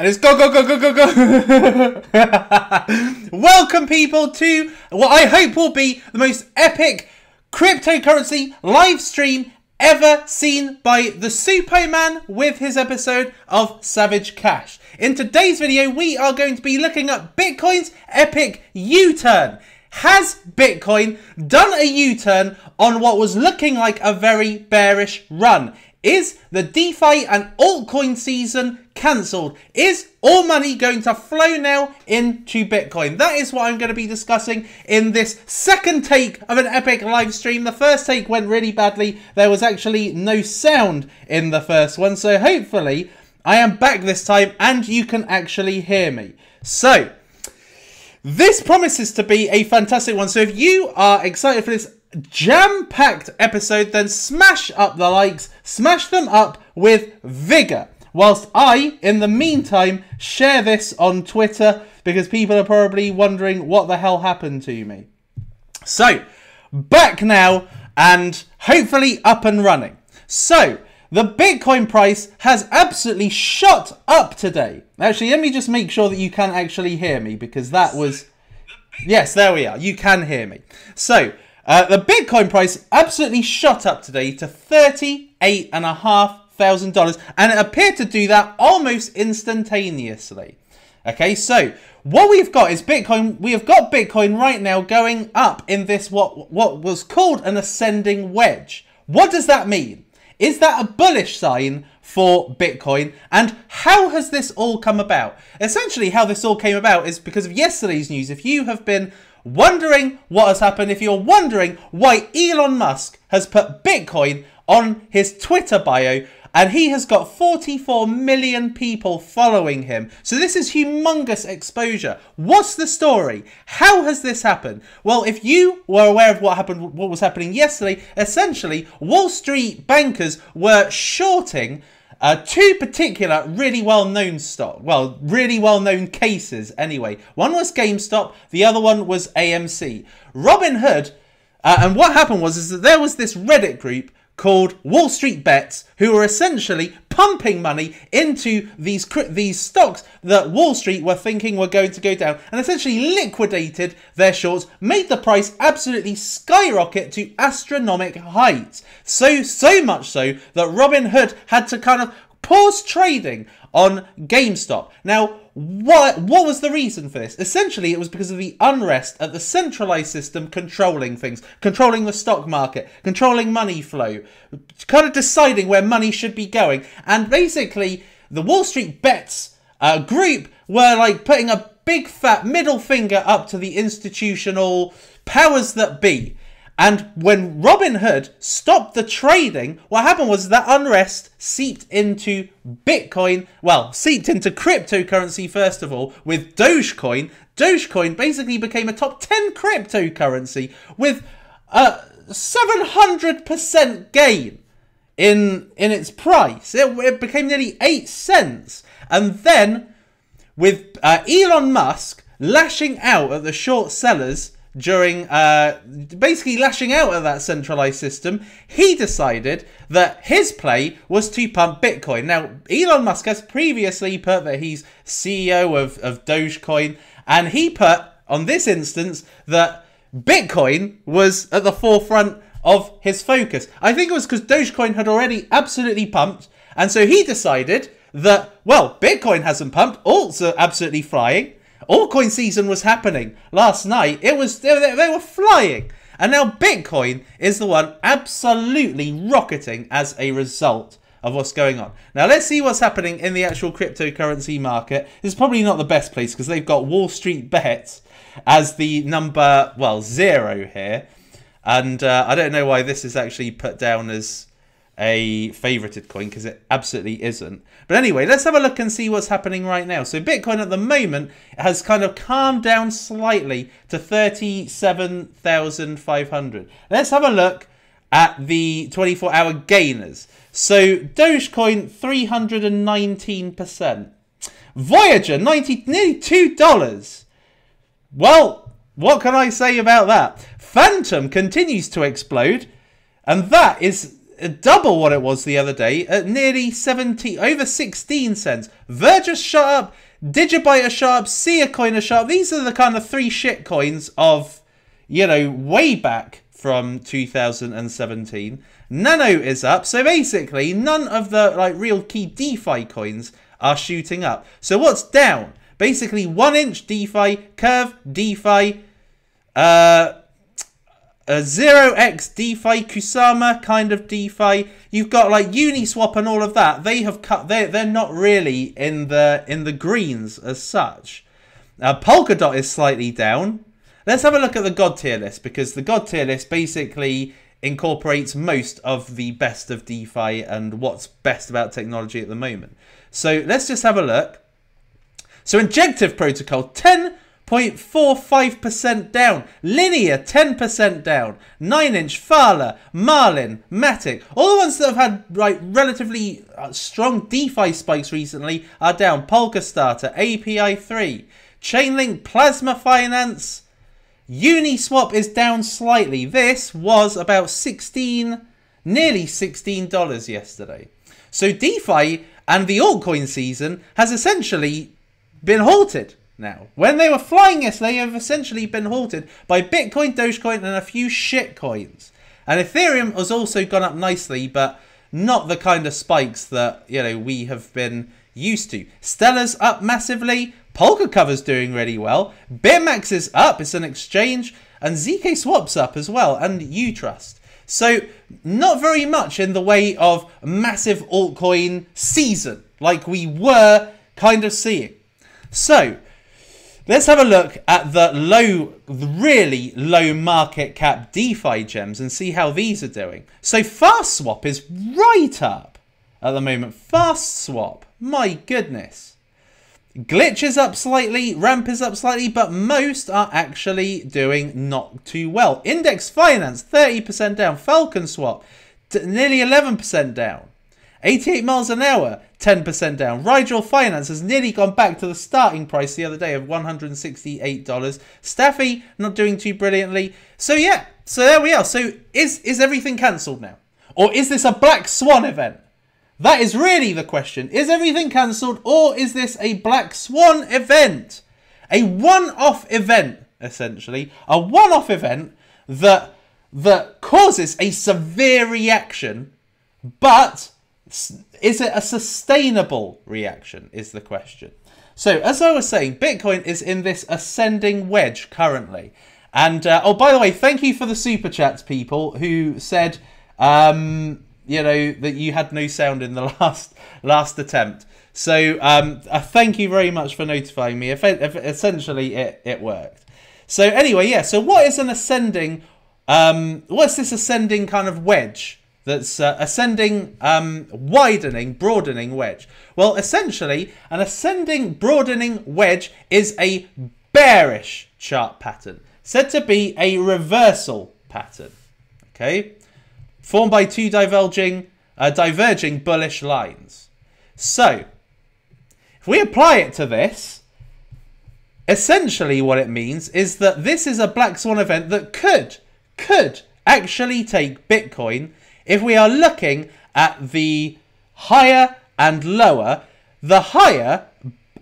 and it's go, go, go, go, go, go. Welcome, people, to what I hope will be the most epic cryptocurrency live stream ever seen by the Superman with his episode of Savage Cash. In today's video, we are going to be looking at Bitcoin's epic U-turn. Has Bitcoin done a U-turn on what was looking like a very bearish run? Is the DeFi and altcoin season cancelled? Is all money going to flow now into Bitcoin? That is what I'm going to be discussing in this second take of an epic live stream. The first take went really badly. There was actually no sound in the first one. So hopefully I am back this time and you can actually hear me. So this promises to be a fantastic one. So if you are excited for this jam-packed episode, then smash up the likes, smash them up with vigor. Whilst I, in the meantime, share this on Twitter because people are probably wondering what the hell happened to me. So, back now and hopefully up and running. So, the Bitcoin price has absolutely shot up today. Actually, let me just make sure that you can actually hear me because that was... Yes, there we are. You can hear me. So, uh, the Bitcoin price absolutely shot up today to $38,500 and it appeared to do that almost instantaneously. Okay, so what we've got is Bitcoin. We have got Bitcoin right now going up in this what what was called an ascending wedge. What does that mean? Is that a bullish sign for Bitcoin? And how has this all come about? Essentially, how this all came about is because of yesterday's news. If you have been wondering what has happened, if you're wondering why Elon Musk has put Bitcoin on his Twitter bio, and he has got 44 million people following him. So this is humongous exposure. What's the story? How has this happened? Well, if you were aware of what happened, what was happening yesterday, essentially Wall Street bankers were shorting uh, two particular really well-known stock, well, really well-known cases anyway. One was GameStop, the other one was AMC. Robinhood, uh, and what happened was is that there was this Reddit group called Wall Street Bets, who were essentially pumping money into these these stocks that Wall Street were thinking were going to go down, and essentially liquidated their shorts, made the price absolutely skyrocket to astronomical heights. So so much so that Robin Hood had to kind of pause trading on GameStop. Now, what what was the reason for this? Essentially, it was because of the unrest at the centralized system controlling things, controlling the stock market, controlling money flow, kind of deciding where money should be going. And basically, the Wall Street Bets uh, group were like putting a big fat middle finger up to the institutional powers that be. And when Robinhood stopped the trading, what happened was that unrest seeped into Bitcoin, well, seeped into cryptocurrency first of all, with Dogecoin. Dogecoin basically became a top 10 cryptocurrency with a 700% gain in, in its price. It, it became nearly 8 cents. And then, with uh, Elon Musk lashing out at the short sellers, during uh, basically lashing out at that centralized system, he decided that his play was to pump Bitcoin. Now, Elon Musk has previously put that he's CEO of, of Dogecoin, and he put on this instance that Bitcoin was at the forefront of his focus. I think it was because Dogecoin had already absolutely pumped, and so he decided that, well, Bitcoin hasn't pumped, alts are absolutely flying. Altcoin season was happening last night. It was they, they were flying. And now Bitcoin is the one absolutely rocketing as a result of what's going on. Now let's see what's happening in the actual cryptocurrency market. This is probably not the best place because they've got Wall Street Bets as the number, well, zero here. And uh, I don't know why this is actually put down as a favorited coin because it absolutely isn't. But anyway, let's have a look and see what's happening right now. So Bitcoin at the moment has kind of calmed down slightly to 37,500. Let's have a look at the 24 hour gainers. So Dogecoin 319%. Voyager 90 nearly $2. Well, what can I say about that? Fantom continues to explode and that is double what it was the other day at nearly 70, over 16 cents. Verge has shot up, Digibyte shot up, Sia coin shot up. These are the kind of three shit coins of, you know, way back from 2017. Nano is up. So basically, none of the like real key DeFi coins are shooting up. So what's down? Basically, one inch DeFi, curve DeFi, uh, a zero X DeFi, Kusama kind of DeFi. You've got like Uniswap and all of that. They have cut. They they're not really in the in the greens as such. Uh, Polkadot is slightly down. Let's have a look at the God tier list because the God tier list basically incorporates most of the best of DeFi and what's best about technology at the moment. So let's just have a look. So Injective Protocol, 10.45% down. Linear, 10% down. 9-inch, Phala, Marlin, Matic. All the ones that have had like relatively uh, strong DeFi spikes recently are down. Polkastarter, API 3, Chainlink, Plasma Finance, Uniswap is down slightly. This was about 16, nearly $16 yesterday. So DeFi and the altcoin season has essentially been halted now. When they were flying they have essentially been halted by Bitcoin, Dogecoin, and a few shit coins. And Ethereum has also gone up nicely, but not the kind of spikes that you know we have been used to. Stellar's up massively. Polka Cover's doing really well. Bitmax is up. It's an exchange. And ZK Swap's up as well. And Utrust. So not very much in the way of massive altcoin season like we were kind of seeing. So let's have a look at the low, really low market cap DeFi gems and see how these are doing. So Fast Swap is right up at the moment. Fast Swap, my goodness. Glitch is up slightly, Ramp is up slightly, but most are actually doing not too well. Index Finance, 30% down. Falcon Swap, nearly 11% down. 88 miles an hour, 10% down. Rigel Finance has nearly gone back to the starting price the other day of $168. StaFi not doing too brilliantly. So yeah, so there we are. So is is everything cancelled now? Or is this a black swan event? That is really the question. Is everything cancelled or is this a Black Swan event? A one-off event, essentially. A one-off event that, that causes a severe reaction, but is it a sustainable reaction is the question. So, as I was saying, Bitcoin is in this ascending wedge currently. And, uh, oh, by the way, thank you for the super chats, people who said, um, you know that you had no sound in the last last attempt. So um, uh, thank you very much for notifying me. If, if essentially it it worked. So anyway, yeah. So what is an ascending? Um, what's this ascending kind of wedge? That's uh, ascending, um, widening, broadening wedge. Well, essentially, an ascending, broadening wedge is a bearish chart pattern, said to be a reversal pattern. Okay, formed by two diverging, uh, diverging bullish lines. So, if we apply it to this, essentially what it means is that this is a black swan event that could, could actually take Bitcoin if we are looking at the higher and lower. The higher,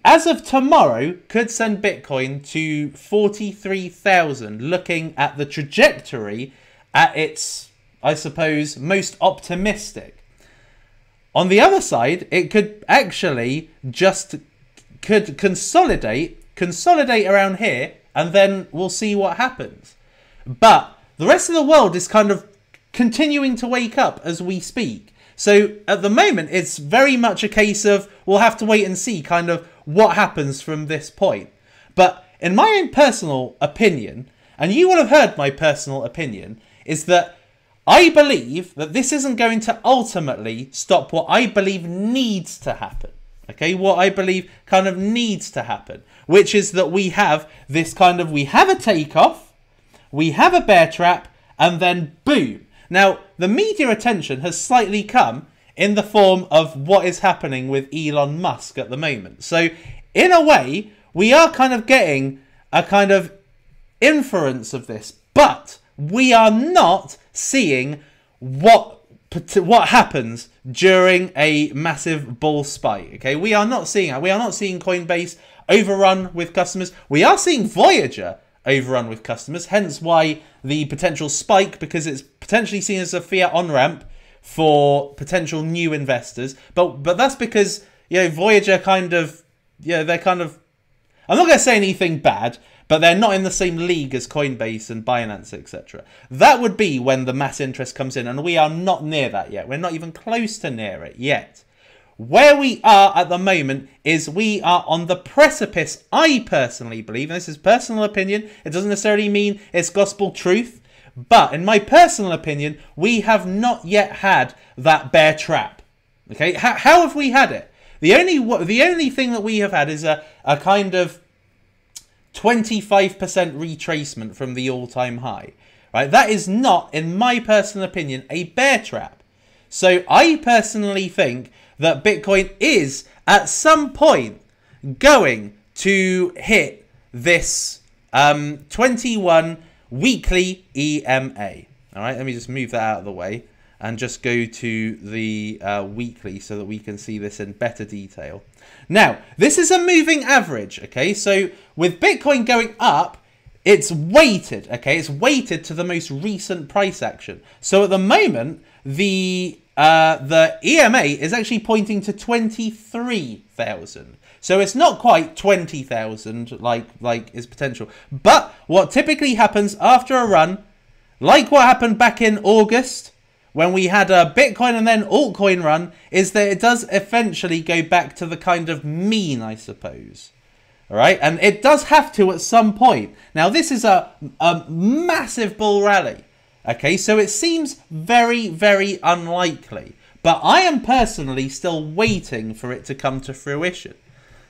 as of tomorrow, could send Bitcoin to 43,000, looking at the trajectory at its I suppose, most optimistic. On the other side, it could actually just could consolidate, consolidate around here, and then we'll see what happens. But the rest of the world is kind of continuing to wake up as we speak. So at the moment, it's very much a case of we'll have to wait and see kind of what happens from this point. But in my own personal opinion, and you will have heard my personal opinion, is that I believe that this isn't going to ultimately stop what I believe needs to happen. Okay, what I believe kind of needs to happen, which is that we have this kind of we have a takeoff, we have a bear trap, and then boom. Now, the media attention has slightly come in the form of what is happening with Elon Musk at the moment. So, in a way, we are kind of getting a kind of inference of this, but we are not seeing what what happens during a massive bull spike. Okay, we are not seeing. We are not seeing Coinbase overrun with customers. We are seeing Voyager overrun with customers. Hence why the potential spike, because it's potentially seen as a fiat on ramp for potential new investors. But but that's because you know Voyager kind of yeah they're kind of I'm not going to say anything bad, but they're not in the same league as Coinbase and Binance, etc. That would be when the mass interest comes in, and we are not near that yet. We're not even close to near it yet. Where we are at the moment is we are on the precipice, I personally believe, and this is personal opinion, it doesn't necessarily mean it's gospel truth, but in my personal opinion, we have not yet had that bear trap. Okay, how, how have we had it? The only the only thing that we have had is a, a kind of 25% retracement from the all-time high. Right? That is not, in my personal opinion, a bear trap. So I personally think that Bitcoin is at some point going to hit this um, 21 weekly EMA. All right, let me just move that out of the way and just go to the uh, weekly so that we can see this in better detail. Now, this is a moving average, okay? So with Bitcoin going up, it's weighted, okay? It's weighted to the most recent price action. So at the moment, the uh, the EMA is actually pointing to 23,000. So it's not quite 20,000 like like is potential. But what typically happens after a run, like what happened back in August, when we had a Bitcoin and then altcoin run is that it does eventually go back to the kind of mean, I suppose. All right, and it does have to at some point. Now, this is a, a massive bull rally. Okay, so it seems very, very unlikely. But I am personally still waiting for it to come to fruition.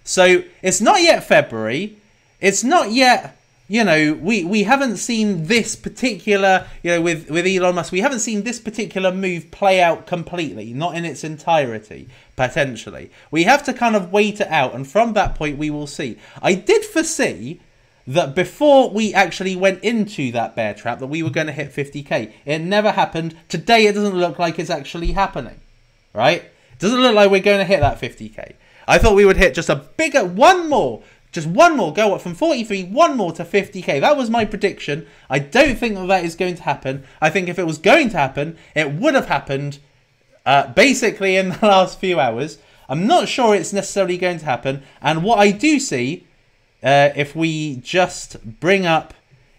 So it's not yet February. It's not yet you know, we, we haven't seen this particular, you know, with, with Elon Musk, we haven't seen this particular move play out completely, not in its entirety, potentially. We have to kind of wait it out, and from that point, we will see. I did foresee that before we actually went into that bear trap, that we were going to hit 50k. It never happened. Today, it doesn't look like it's actually happening, right? It doesn't look like we're going to hit that 50k. I thought we would hit just a bigger, one more just one more, go up from 43, one more to 50k. That was my prediction. I don't think that that is going to happen. I think if it was going to happen, it would have happened uh, basically in the last few hours. I'm not sure it's necessarily going to happen. And what I do see, uh, if we just bring up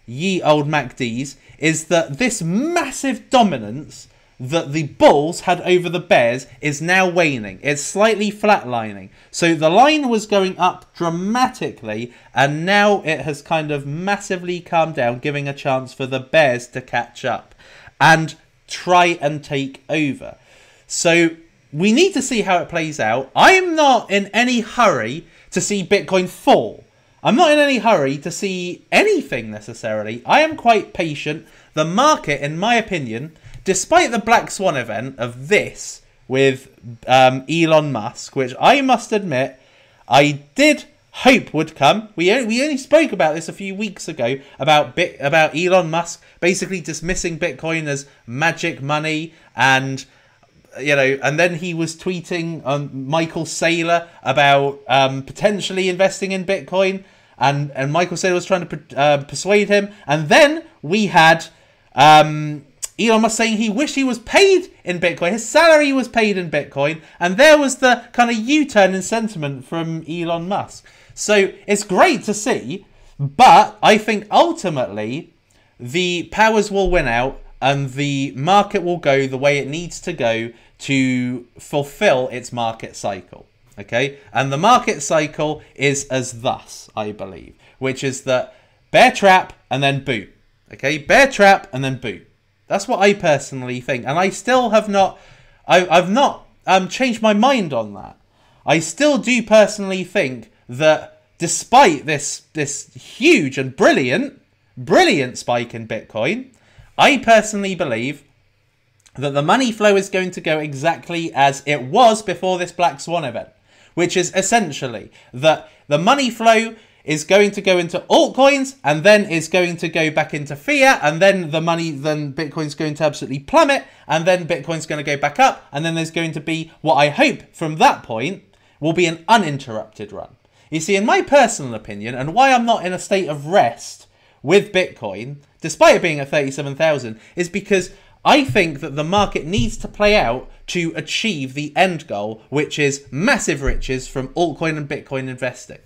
ye old MACDs, is that this massive dominance that the Bulls had over the Bears is now waning. It's slightly flatlining. So the line was going up dramatically, and now it has kind of massively calmed down, giving a chance for the Bears to catch up and try and take over. So we need to see how it plays out. I'm not in any hurry to see Bitcoin fall. I'm not in any hurry to see anything necessarily. I am quite patient. The market, in my opinion, despite the Black Swan event of this with um, Elon Musk, which I must admit I did hope would come. We only, we only spoke about this a few weeks ago about bit about Elon Musk basically dismissing Bitcoin as magic money and you know, and then he was tweeting on Michael Saylor about um, potentially investing in Bitcoin, and and Michael Saylor was trying to uh, persuade him, and then we had um, Elon Musk saying he wished he was paid in Bitcoin. His salary was paid in Bitcoin. And there was the kind of U turn in sentiment from Elon Musk. So it's great to see. But I think ultimately the powers will win out and the market will go the way it needs to go to fulfill its market cycle. Okay? And the market cycle is as thus, I believe, which is that bear trap and then boot. Okay? Bear trap and then boot. That's what I personally think, and I still have not, I, I've not um, changed my mind on that. I still do personally think that despite this this huge and brilliant, brilliant spike in Bitcoin, I personally believe that the money flow is going to go exactly as it was before this Black Swan event, which is essentially that the money flow is going to go into altcoins and then is going to go back into fiat and then the money then bitcoin's going to absolutely plummet and then bitcoin's going to go back up and then there's going to be what i hope from that point will be an uninterrupted run. You see in my personal opinion and why i'm not in a state of rest with bitcoin despite it being at 37000 is because I think that the market needs to play out to achieve the end goal, which is massive riches from altcoin and Bitcoin investing.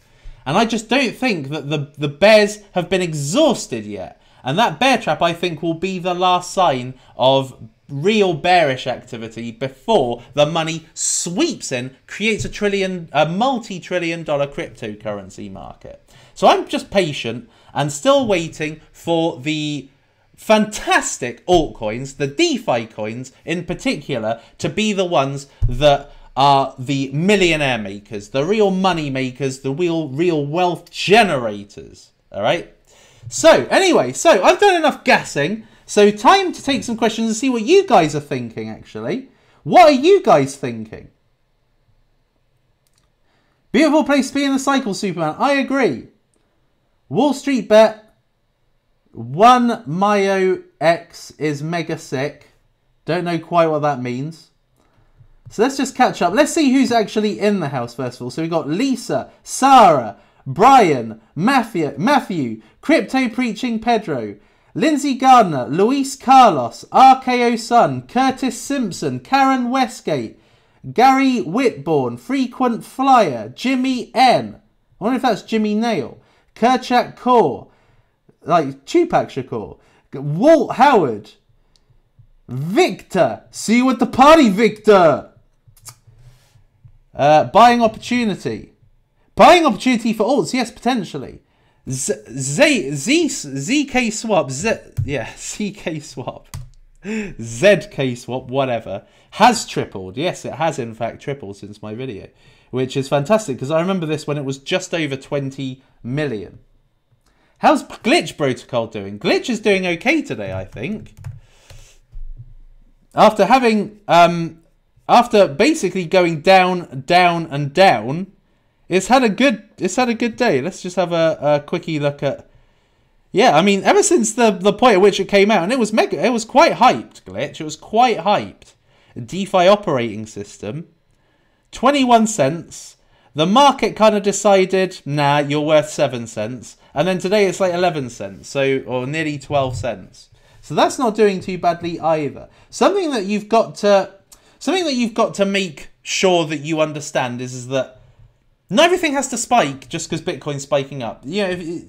And I just don't think that the, the bears have been exhausted yet. And that bear trap, I think, will be the last sign of real bearish activity before the money sweeps in, creates a trillion, a multi-trillion dollar cryptocurrency market. So I'm just patient and still waiting for the fantastic altcoins, the DeFi coins in particular, to be the ones that are the millionaire makers, the real money makers, the real real wealth generators. All right. So anyway, so I've done enough guessing. So time to take some questions and see what you guys are thinking. Actually, what are you guys thinking? Beautiful place to be in the cycle, Superman. I agree. Wall Street bet. One Mayo X is mega sick. Don't know quite what that means. So let's just catch up. Let's see who's actually in the house first of all. So we've got Lisa, Sarah, Brian, Matthew, Matthew Crypto Preaching Pedro, Lindsay Gardner, Luis Carlos, RKO Sun, Curtis Simpson, Karen Westgate, Gary Whitborn, Frequent Flyer, Jimmy N. I wonder if that's Jimmy Nail, Kerchak Kaur, like Tupac Shakur, Walt Howard, Victor. See you at the party, Victor. Uh, buying opportunity. Buying opportunity for alts, yes, potentially. Z, Z, Z, ZK swap, Z, yeah, ZK swap, ZK swap, whatever, has tripled. Yes, it has in fact tripled since my video, which is fantastic because I remember this when it was just over 20 million. How's Glitch Protocol doing? Glitch is doing okay today, I think. After having um, after basically going down, down, and down, it's had a good it's had a good day. Let's just have a, a quickie look at. Yeah, I mean, ever since the the point at which it came out, and it was mega, it was quite hyped. Glitch, it was quite hyped. DeFi operating system, twenty one cents. The market kind of decided, nah, you're worth seven cents, and then today it's like eleven cents, so or nearly twelve cents. So that's not doing too badly either. Something that you've got to something that you've got to make sure that you understand is, is that not everything has to spike just because Bitcoin's spiking up. You know, if,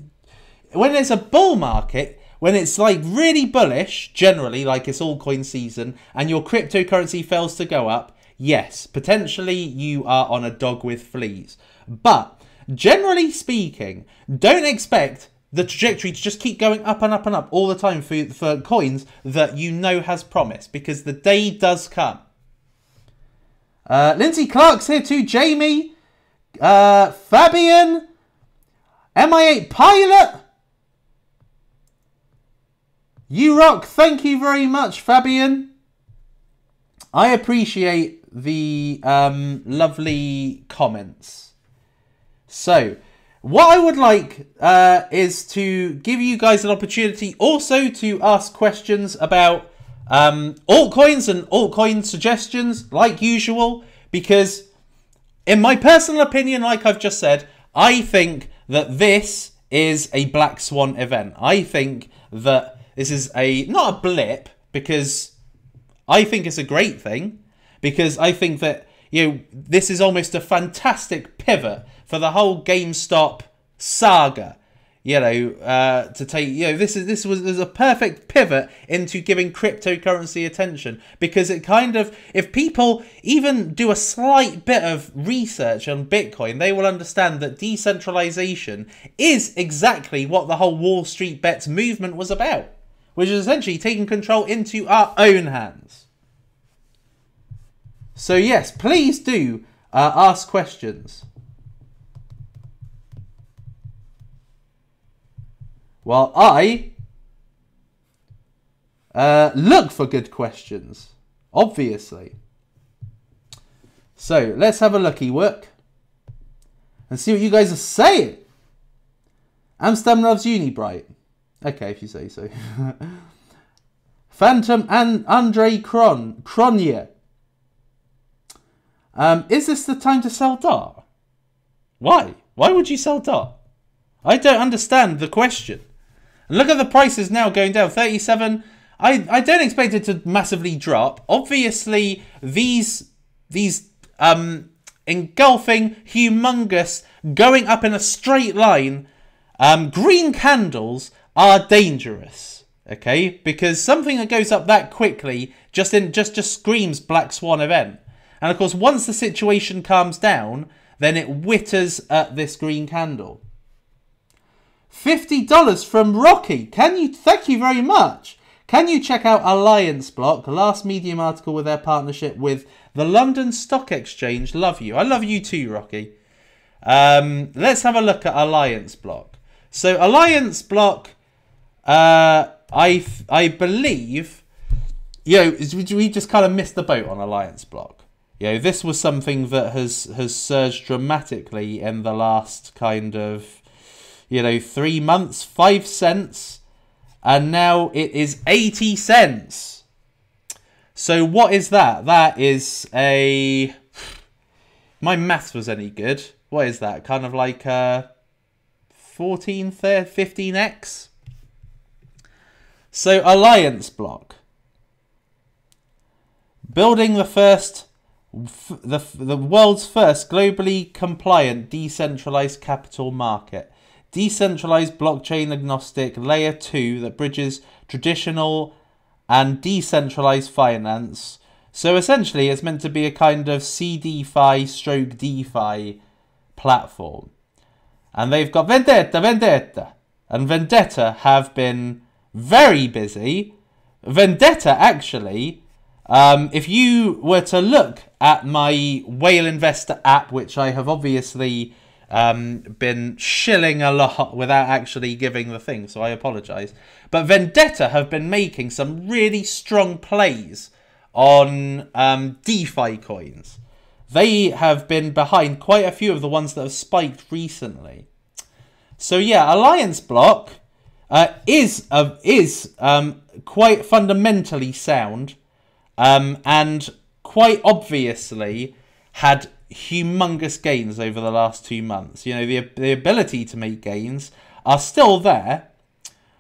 when there's a bull market, when it's like really bullish, generally, like it's altcoin season, and your cryptocurrency fails to go up, yes, potentially you are on a dog with fleas. But generally speaking, don't expect the trajectory to just keep going up and up and up all the time for, for coins that you know has promise because the day does come uh, Lindsay Clark's here too. Jamie. Uh, Fabian. MI8 Pilot. You rock. Thank you very much, Fabian. I appreciate the um, lovely comments. So, what I would like uh, is to give you guys an opportunity also to ask questions about um, altcoins and altcoin suggestions, like usual, because in my personal opinion, like I've just said, I think that this is a black swan event. I think that this is a not a blip because I think it's a great thing because I think that you know this is almost a fantastic pivot for the whole GameStop saga you know, uh, to take, you know, this is this was, was a perfect pivot into giving cryptocurrency attention because it kind of, if people even do a slight bit of research on Bitcoin, they will understand that decentralization is exactly what the whole Wall Street bets movement was about, which is essentially taking control into our own hands. So yes, please do uh, ask questions. While I uh, look for good questions, obviously. So let's have a looky work and see what you guys are saying. Amsterdam loves Unibright. Okay, if you say so. Fantom and Andre Cron Cronje. Um, is this the time to sell DOT? Why? Why would you sell DOT? I don't understand the question. And look at the prices now going down. 37. I, I don't expect it to massively drop. Obviously, these these um engulfing, humongous, going up in a straight line, um, green candles are dangerous. Okay, because something that goes up that quickly just in just just screams black swan event. And of course, once the situation calms down, then it witters at this green candle. $50 from Rocky. Can you thank you very much. Can you check out Alliance Block, last medium article with their partnership with the London Stock Exchange? Love you. I love you too, Rocky. Um, let's have a look at Alliance Block. So Alliance Block, uh, I I believe, you know, we just kind of missed the boat on Alliance Block. You know, this was something that has has surged dramatically in the last kind of, you know, three months, five cents and now it is 80 cents. So what is that? That is a... My maths was any good. What is that? Kind of like a 14, 15x? So Alliance Block. Building the first the, the world's first globally compliant decentralized capital market decentralized blockchain agnostic layer 2 that bridges traditional and decentralized finance. So essentially, it's meant to be a kind of CeDeFi stroke DeFi platform. And they've got Vendetta, Vendetta. And Vendetta have been very busy. Vendetta, actually, um, if you were to look at my Whale Investor app, which I have obviously um, been shilling a lot without actually giving the thing, so I apologise. But Vendetta have been making some really strong plays on um, DeFi coins. They have been behind quite a few of the ones that have spiked recently. So yeah, Alliance Block uh, is uh, is um, quite fundamentally sound, um, and quite obviously had humongous gains over the last two months. You know, the, the ability to make gains are still there.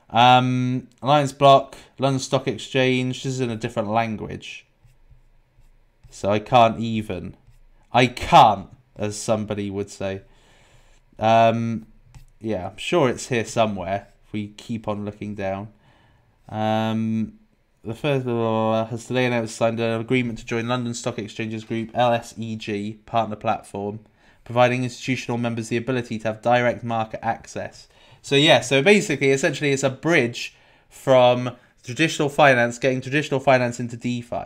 Um, Alliance Block, London Stock Exchange, this is in a different language. So I can't even. I can't, as somebody would say. Um, yeah, I'm sure it's here somewhere if we keep on looking down. Um, the first uh, has today announced signed an agreement to join London Stock Exchanges Group LSEG partner platform, providing institutional members the ability to have direct market access. So yeah, so basically, essentially, it's a bridge from traditional finance getting traditional finance into DeFi.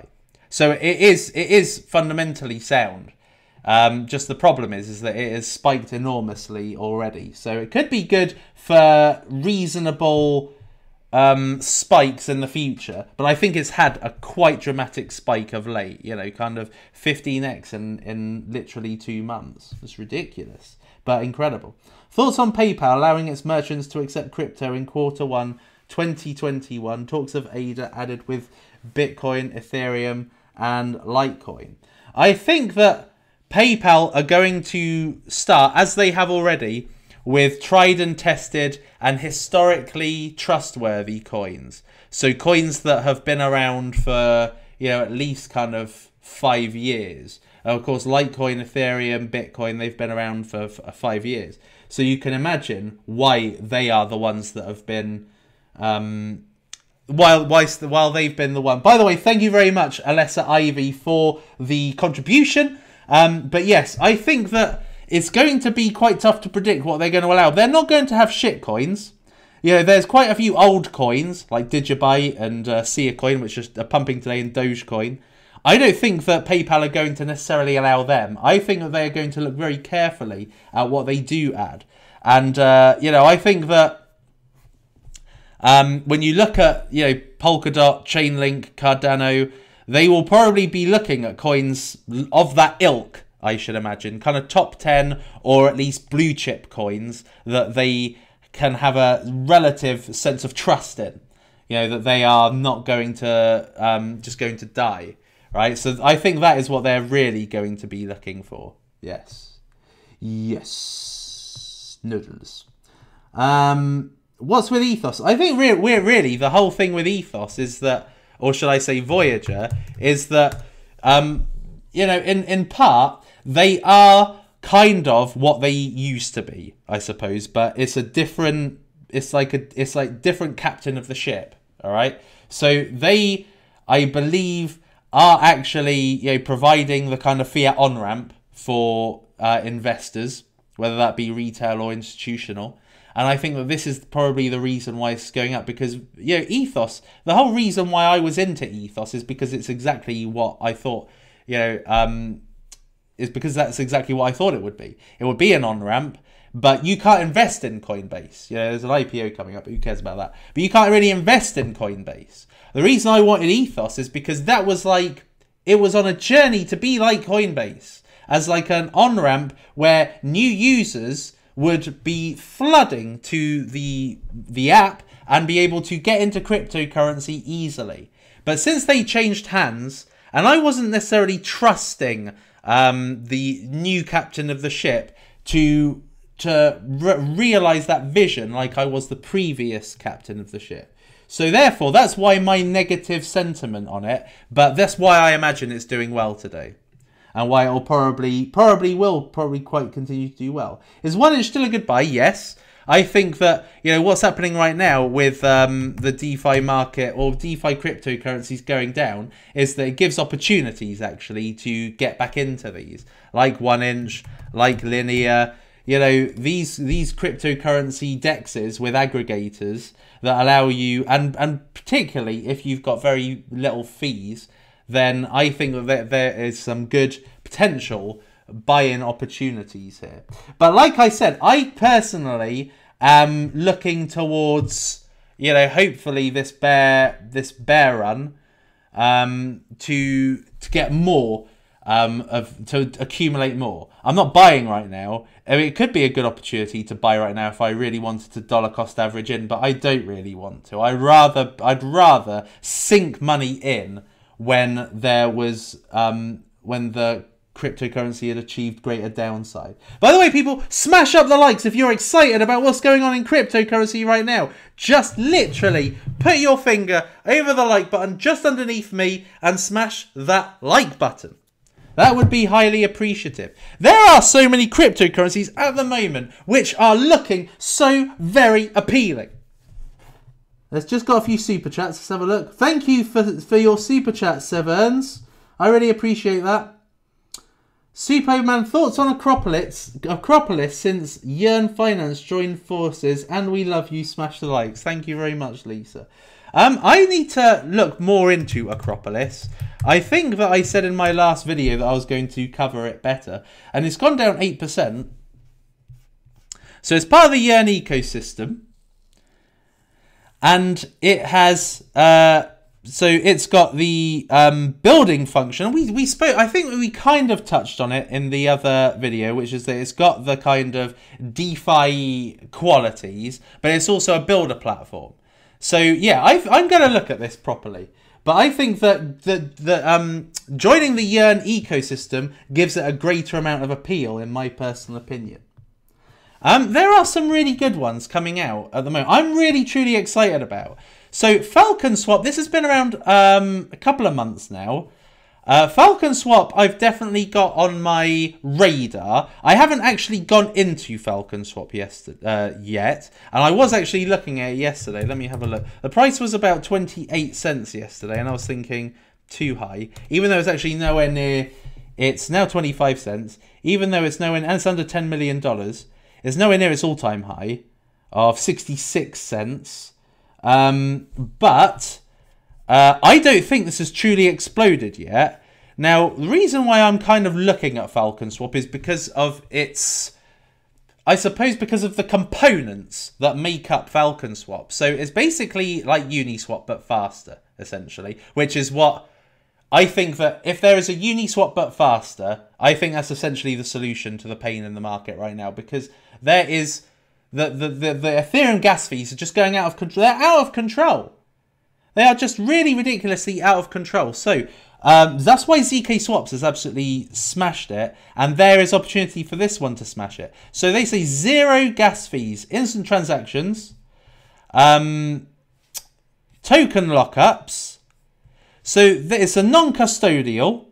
So it is it is fundamentally sound. Um, just the problem is is that it has spiked enormously already. So it could be good for reasonable um, spikes in the future, but I think it's had a quite dramatic spike of late. You know, kind of 15x in in literally two months. It's ridiculous, but incredible. Thoughts on PayPal allowing its merchants to accept crypto in quarter one 2021. Talks of ADA added with Bitcoin, Ethereum, and Litecoin. I think that PayPal are going to start, as they have already, with tried and tested and historically trustworthy coins. So coins that have been around for, you know, at least kind of five years. of course, Litecoin, Ethereum, Bitcoin, they've been around for, for five years. So you can imagine why they are the ones that have been um, while while they've been the one. By the way, thank you very much, Alessa Ivy, for the contribution. Um, but yes, I think that it's going to be quite tough to predict what they're going to allow. They're not going to have shit coins. You know, there's quite a few old coins like Digibyte and uh, Coin, which are pumping today, and Dogecoin. I don't think that PayPal are going to necessarily allow them. I think that they're going to look very carefully at what they do add. And, uh, you know, I think that um, when you look at, you know, Polkadot, Chainlink, Cardano, they will probably be looking at coins of that ilk I should imagine. Kind of top 10 or at least blue chip coins that they can have a relative sense of trust in. You know that they are not going to um, just going to die, right? So I think that is what they're really going to be looking for. Yes, yes, noodles. Um, what's with ethos? I think we're, we're really the whole thing with ethos is that, or should I say, Voyager is that, um, you know, in in part they are kind of what they used to be, I suppose, but it's a different. It's like a it's like different captain of the ship. All right, so they, I believe, are actually you know providing the kind of fiat on ramp for uh, investors, whether that be retail or institutional. And I think that this is probably the reason why it's going up because, you know, ethos, the whole reason why I was into ethos is because it's exactly what I thought, you know, um, is because that's exactly what I thought it would be. It would be an on ramp, but you can't invest in Coinbase. Know, there's an IPO coming up, but who cares about that? But you can't really invest in Coinbase. The reason I wanted ethos is because that was like, it was on a journey to be like Coinbase as like an on ramp where new users would be flooding to the the app and be able to get into cryptocurrency easily. But since they changed hands, and I wasn't necessarily trusting um, the new captain of the ship to to re- realize that vision like I was the previous captain of the ship. So therefore, that's why my negative sentiment on it. But that's why I imagine it's doing well today and why it'll probably probably will probably quite continue to do well. Is one inch still a good buy? Yes. I think that you know what's happening right now with um, the DeFi market or DeFi cryptocurrencies going down is that it gives opportunities actually to get back into these, like one inch, like Linear. You know these these cryptocurrency dexes with aggregators that allow you, and and particularly if you've got very little fees, then I think that there is some good potential buy-in opportunities here. But like I said, I personally am looking towards, you know, hopefully this bear this bear run um, to to get more um, of to accumulate more. I'm not buying right now. I mean, it could be a good opportunity to buy right now if I really wanted to dollar cost average in, but I don't really want to. I rather I'd rather sink money in when there was um, when the cryptocurrency had achieved greater downside. By the way, people, smash up the likes if you're excited about what's going on in cryptocurrency right now. Just literally put your finger over the like button just underneath me and smash that like button. That would be highly appreciative. There are so many cryptocurrencies at the moment which are looking so very appealing. Let's just got a few super chats. Let's have a look. Thank you for, for your super chat, Sevens. I really appreciate that. Superman thoughts on Akropolis Akropolis since Yearn Finance joined forces and we love you smash the likes. Thank you very much, Lisa. Um, I need to look more into Akropolis. I think that I said in my last video that I was going to cover it better, and it's gone down 8%. So it's part of the Yearn ecosystem and it has uh, so it's got the um, building function. We we spoke. I think we kind of touched on it in the other video, which is that it's got the kind of DeFi qualities, but it's also a builder platform. So yeah, i am going to look at this properly. But I think that that that um, joining the Yearn ecosystem gives it a greater amount of appeal, in my personal opinion. Um, there are some really good ones coming out at the moment. I'm really truly excited about. So Falcon Swap, this has been around um, a couple of months now. Uh, Falcon Swap, I've definitely got on my radar. I haven't actually gone into Falcon Swap yesterday, uh, yet, and I was actually looking at it yesterday. Let me have a look. The price was about 28 cents yesterday, and I was thinking too high, even though it's actually nowhere near. It's now 25 cents, even though it's nowhere, and it's under 10 million dollars. It's nowhere near its all-time high of 66 cents. Um, but uh, I don't think this has truly exploded yet. Now, the reason why I'm kind of looking at Falcon Swap is because of its, I suppose, because of the components that make up Falcon Swap. So it's basically like Uniswap but faster, essentially, which is what I think that if there is a Uniswap but faster, I think that's essentially the solution to the pain in the market right now because there is the, the, the, the Ethereum gas fees are just going out of control. They're out of control. They are just really ridiculously out of control. So um, that's why ZK Swaps has absolutely smashed it, and there is opportunity for this one to smash it. So they say zero gas fees, instant transactions, um, token lockups. So it's a non-custodial,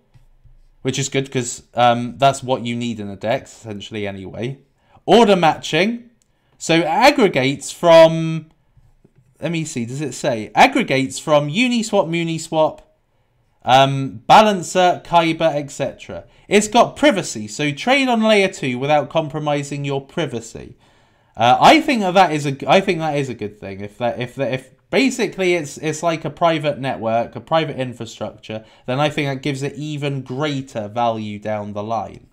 which is good because um, that's what you need in a DEX essentially anyway. Order matching, so aggregates from. Let me see. Does it say aggregates from Uniswap, Mooniswap, um, Balancer, Kyber, etc. It's got privacy, so trade on layer two without compromising your privacy. Uh, I think that, that is a I think that is a good thing. If that if that if basically it's it's like a private network, a private infrastructure, then I think that gives it even greater value down the line.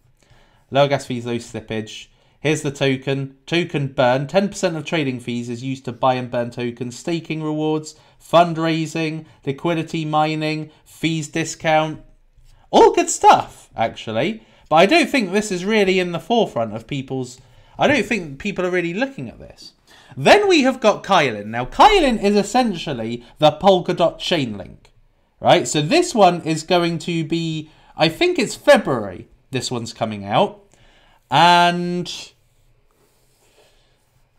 Low gas fees, low slippage. Here's the token. Token burn. 10% of trading fees is used to buy and burn tokens. Staking rewards, fundraising, liquidity mining, fees discount. All good stuff, actually. But I don't think this is really in the forefront of people's. I don't think people are really looking at this. Then we have got Kylin. Now, Kylin is essentially the Polkadot Chainlink, right? So this one is going to be, I think it's February, this one's coming out. And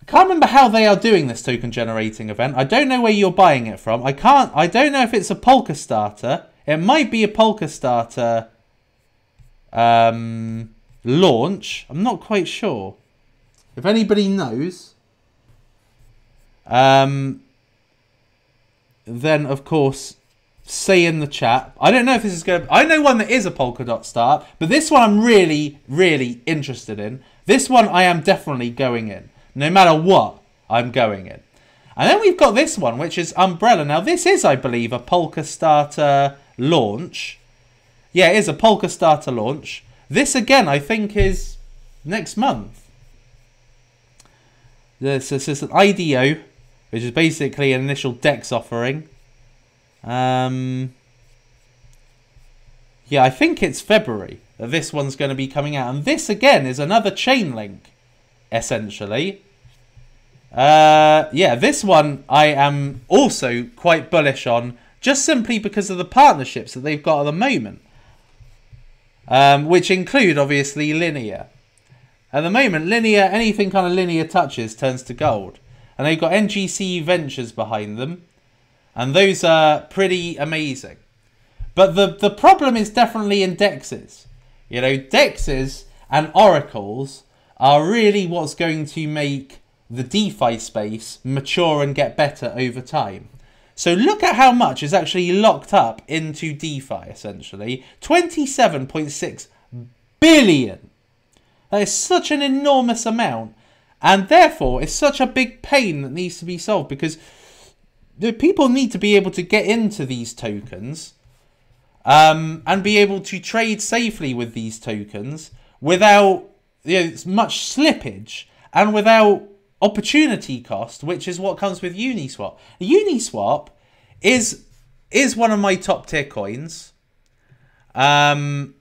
I can't remember how they are doing this token generating event. I don't know where you're buying it from. I can't, I don't know if it's a Polkastarter. It might be a Polkastarter um, launch. I'm not quite sure. If anybody knows, um, then of course say in the chat. I don't know if this is going to... I know one that is a Polkadot start, but this one I'm really, really interested in. This one I am definitely going in. No matter what, I'm going in. And then we've got this one, which is Umbrella. Now, this is, I believe, a Polkastarter launch. Yeah, it is a Polkastarter launch. This, again, I think is next month. This, this is an IDO which is basically an initial DEX offering. Um, yeah, I think it's February that this one's going to be coming out. And this, again, is another Chainlink, essentially. Uh, yeah, this one I am also quite bullish on, just simply because of the partnerships that they've got at the moment. Um, which include, obviously, Linear. At the moment, Linear, anything kind of Linear touches turns to gold. And they've got NGC Ventures behind them. And those are pretty amazing. But the, the problem is definitely in DEXs. You know, DEXs and oracles are really what's going to make the DeFi space mature and get better over time. So look at how much is actually locked up into DeFi, essentially. 27.6 billion. That is such an enormous amount. And therefore, it's such a big pain that needs to be solved because the people need to be able to get into these tokens um, and be able to trade safely with these tokens without you know, much slippage and without opportunity cost, which is what comes with Uniswap. Uniswap is is one of my top tier coins. Um,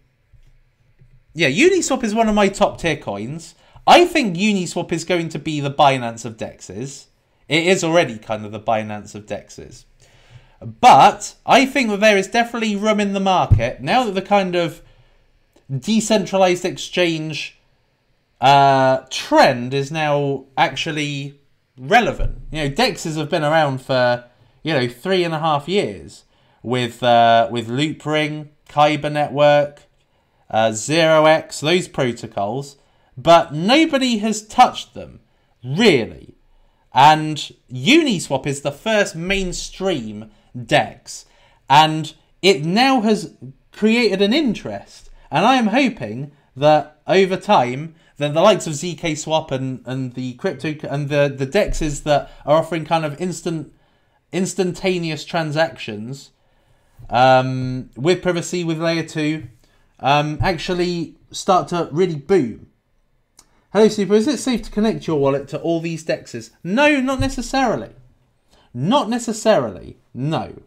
yeah, Uniswap is one of my top tier coins. I think Uniswap is going to be the Binance of DEXs. It is already kind of the Binance of DEXs. But I think that there is definitely room in the market now that the kind of decentralized exchange uh, trend is now actually relevant. You know, DEXs have been around for you know three and a half years with uh, with Loopring, Kyber Network, uh, ZeroX, those protocols but nobody has touched them, really. And Uniswap is the first mainstream DEX, and it now has created an interest. And I am hoping that over time, then the likes of ZK Swap and, and the crypto and the, the dexes that are offering kind of instant instantaneous transactions um, with privacy with layer two um, actually start to really boom. Hello Super, is it safe to connect your wallet to all these dexes? No, not necessarily. Not necessarily, no.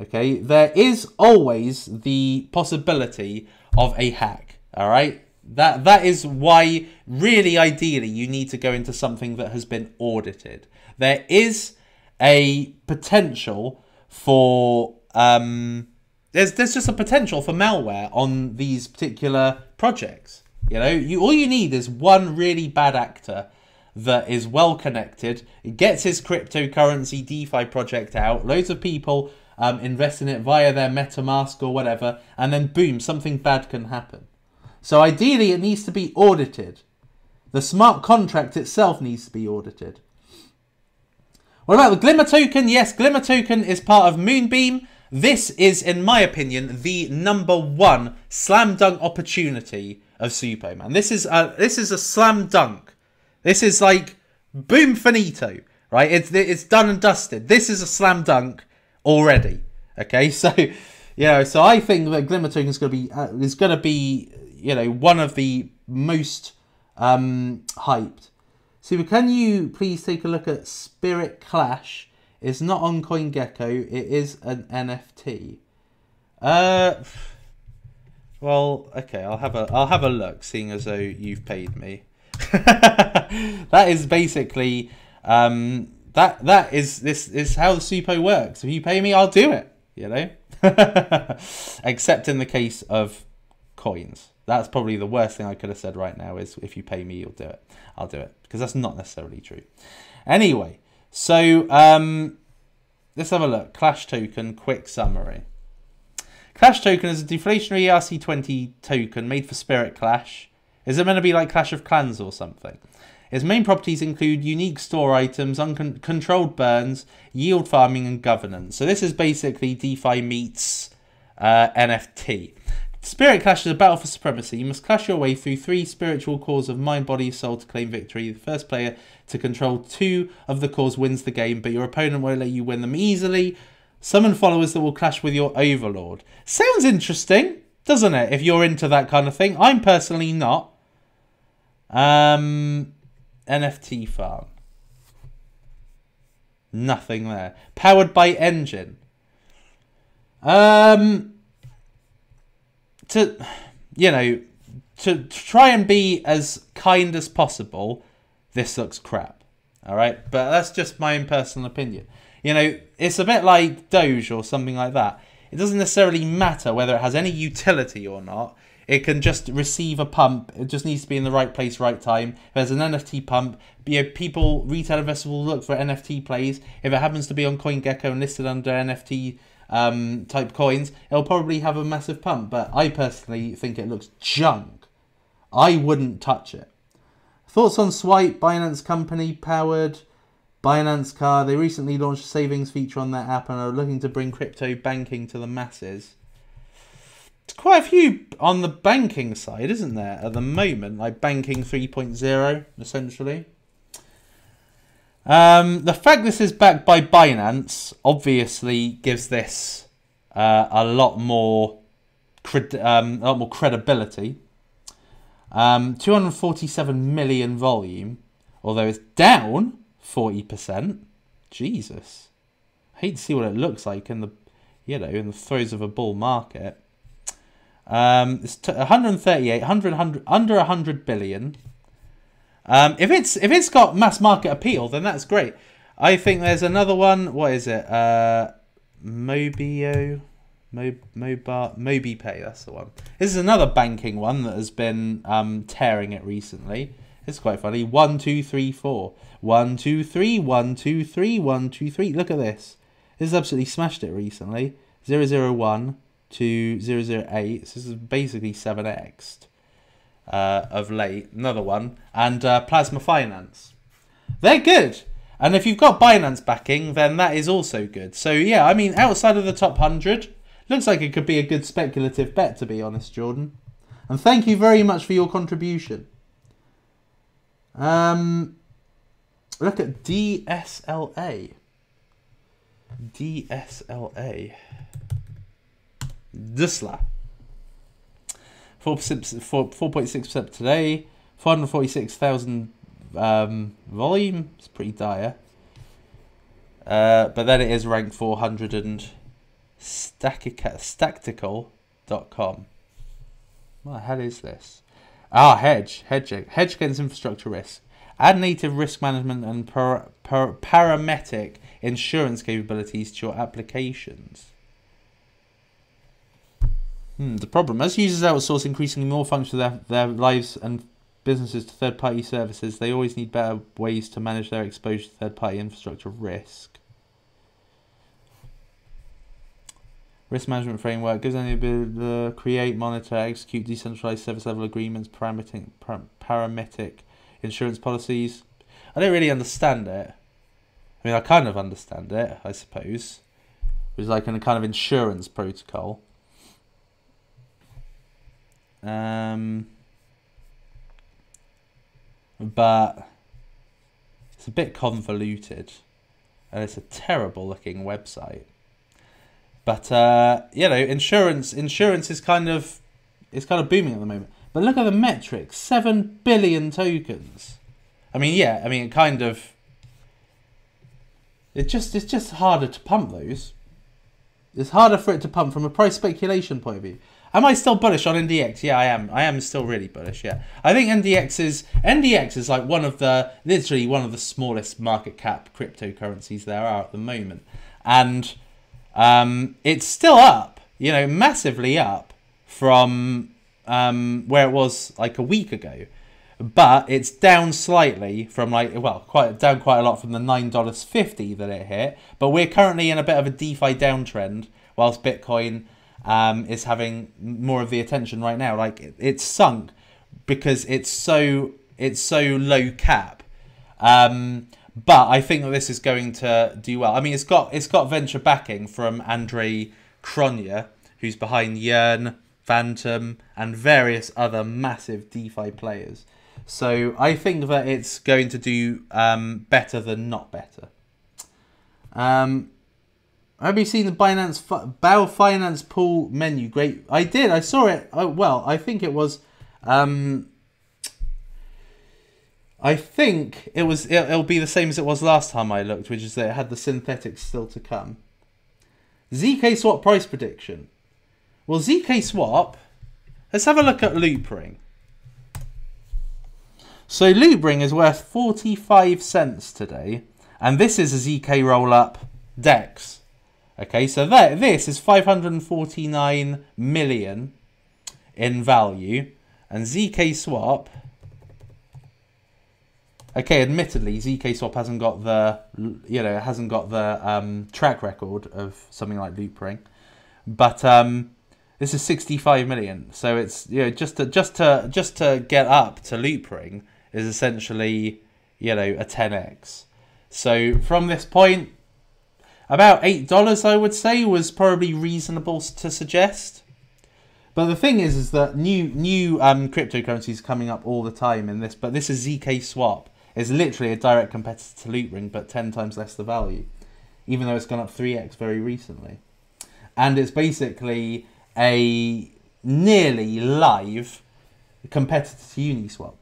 Okay, there is always the possibility of a hack, alright? That that is why really ideally you need to go into something that has been audited. There is a potential for um, there's there's just a potential for malware on these particular projects. You know, you all you need is one really bad actor that is well connected, gets his cryptocurrency DeFi project out, loads of people um, invest in it via their MetaMask or whatever, and then boom, something bad can happen. So ideally, it needs to be audited. The smart contract itself needs to be audited. What about the Glimmer token? Yes, Glimmer token is part of Moonbeam. This is, in my opinion, the number one slam dunk opportunity of Supo, man. This is a, this is a slam dunk. This is like boom finito, right? It's it's done and dusted. This is a slam dunk already. Okay, so you know, so I think that Glimmer Token is going to be uh, is going to be you know one of the most um, hyped. So can you please take a look at Spirit Clash? It's not on CoinGecko. It is an NFT. Uh, well, okay. I'll have a I'll have a look, seeing as though you've paid me. that is basically um, that that is this is how the Supo works. If you pay me, I'll do it. You know, except in the case of coins. That's probably the worst thing I could have said right now. Is if you pay me, you'll do it. I'll do it because that's not necessarily true. Anyway, so um, let's have a look. Clash token quick summary. Clash token is a deflationary ERC20 token made for Spirit Clash. Is it meant to be like Clash of Clans or something? Its main properties include unique store items, uncontrolled burns, yield farming, and governance. So this is basically DeFi meets uh, NFT. Spirit Clash is a battle for supremacy. You must clash your way through three spiritual cores of mind, body, soul to claim victory. The first player to control two of the cores wins the game, but your opponent won't let you win them easily. Summon followers that will clash with your overlord. Sounds interesting, doesn't it? If you're into that kind of thing. I'm personally not. Um, NFT farm. Nothing there. Powered by engine. Um, to, you know, to, try and be as kind as possible, this looks crap. All right, but that's just my own personal opinion. You know, it's a bit like Doge or something like that. It doesn't necessarily matter whether it has any utility or not. It can just receive a pump. It just needs to be in the right place, right time. If there's an NFT pump, you know, people, retail investors will look for NFT plays. If it happens to be on CoinGecko and listed under NFT um, type coins, it'll probably have a massive pump. But I personally think it looks junk. I wouldn't touch it. Thoughts on Swipe, Binance Company powered Binance Card. They recently launched a savings feature on their app and are looking to bring crypto banking to the masses It's quite a few on the banking side, isn't there, at the moment? Like banking 3.0, essentially. Um, the fact this is backed by Binance obviously gives this uh, a lot more um, a lot more credibility. Um, 247 million volume, although it's down 40%. Jesus. I hate to see what it looks like in the you know in the throes of a bull market. Um, it's 138, 100, 100, under 100 billion. Um, if it's if it's got mass market appeal, then that's great. I think there's another one. What is it? Uh, Mobio, Mo, Moba, MobiPay. That's the one. This is another banking one that has been um, tearing it recently. It's quite funny. One, two, three, four. One, two, three. One, two, three. One, two, three. Look at this. This has absolutely smashed it recently. Zero, zero, one to 008. So this is basically 7x uh, of late. Another one. And uh, Plasma Finance. They're good. And if you've got Binance backing, then that is also good. So yeah, I mean, outside of the top 100, looks like it could be a good speculative bet, to be honest, Jordan. And thank you very much for your contribution. Um, look at DSLA. DSLA. Dusla. 4.6% today. 446,000 um, volume. It's pretty dire. Uh, but then it is ranked 400 and stacktical.com. What the hell is this? Ah, hedge, hedge, hedge against infrastructure risk. Add native risk management and par, par, parametric insurance capabilities to your applications. Hmm, the problem, as users outsource increasingly more functions of their, their lives and businesses to third-party services, they always need better ways to manage their exposure to third-party infrastructure risk. Risk management framework gives them the ability to create, monitor, execute decentralized service level agreements, parametric, parametric insurance policies. I don't really understand it. I mean, I kind of understand it, I suppose. It was like a kind of insurance protocol. Um, but it's a bit convoluted, and it's a terrible looking website. But uh, you know, insurance insurance is kind of is kind of booming at the moment. But look at the metrics: seven billion tokens. I mean, yeah, I mean, it kind of. It just it's just harder to pump those. It's harder for it to pump from a price speculation point of view. Am I still bullish on NDX? Yeah, I am. I am still really bullish. Yeah, I think NDX is NDX is like one of the literally one of the smallest market cap cryptocurrencies there are at the moment, and um, it's still up. You know, massively up from um, where it was like a week ago, but it's down slightly from like well, quite down quite a lot from the nine dollars fifty that it hit. But we're currently in a bit of a DeFi downtrend, whilst Bitcoin um, is having more of the attention right now. Like it, it's sunk because it's so it's so low cap. Um, but I think that this is going to do well. I mean, it's got it's got venture backing from Andre Cronje, who's behind Yearn, Fantom, and various other massive DeFi players. So I think that it's going to do um, better than not better. Um, have you seen the Binance Bao Finance Pool menu? Great. I did. I saw it. Well, I think it was. Um, I think it was. It, it'll be the same as it was last time I looked, which is that it had the synthetics still to come. ZK Swap price prediction. Well, ZK Swap. Let's have a look at Loopring. So Loopring is worth 45 cents today, and this is a ZK roll up DEX. Okay, so that this is 549 million in value, and ZK Swap. Okay, admittedly, ZK Swap hasn't got the you know hasn't got the um, track record of something like Loopring, but um, this is 65 million. So it's you know just to just to just to get up to Loopring is essentially you know a 10x. So from this point, about eight dollars, I would say, was probably reasonable to suggest. But the thing is, is that new new um, cryptocurrencies coming up all the time in this. But this is zk Swap. It's literally a direct competitor to Loopring, but ten times less the value, even though it's gone up three x very recently. And it's basically a nearly live competitor to Uniswap.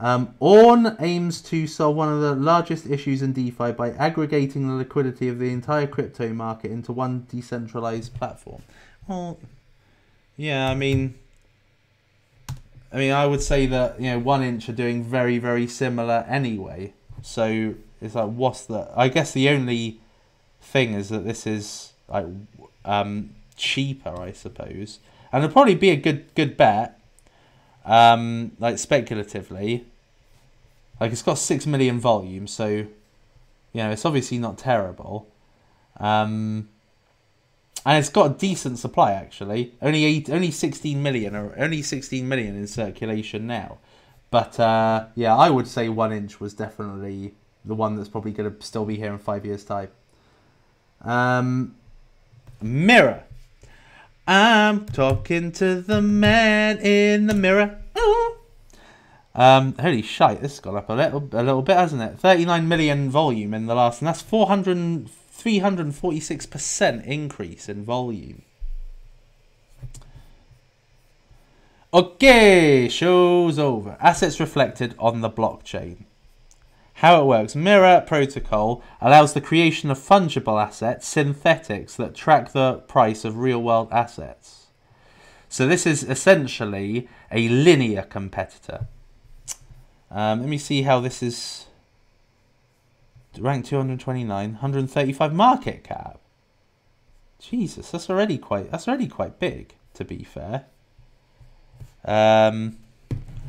Um, Aun aims to solve one of the largest issues in DeFi by aggregating the liquidity of the entire crypto market into one decentralized platform. Well, yeah, I mean, I mean, I would say that you know, one inch are doing very, very similar anyway. So it's like, what's the? I guess the only thing is that this is like um, cheaper, I suppose, and it'll probably be a good, good bet um, like speculatively. Like it's got six million volume, so you know it's obviously not terrible. Um, and it's got a decent supply actually. Only eight, only sixteen million, or only sixteen million in circulation now. But uh, yeah, I would say one inch was definitely the one that's probably going to still be here in five years' time. Um, mirror. I'm talking to the man in the mirror. Um, holy shite, this has gone up a little, a little bit, hasn't it? 39 million volume in the last, and that's 400, 346% increase in volume. Okay, show's over. Assets reflected on the blockchain. How it works. Mirror protocol allows the creation of fungible assets, synthetics, that track the price of real world assets. So this is essentially a linear competitor. Um, let me see how this is ranked 229, 135 market cap. Jesus, that's already quite that's already quite big. To be fair. Um,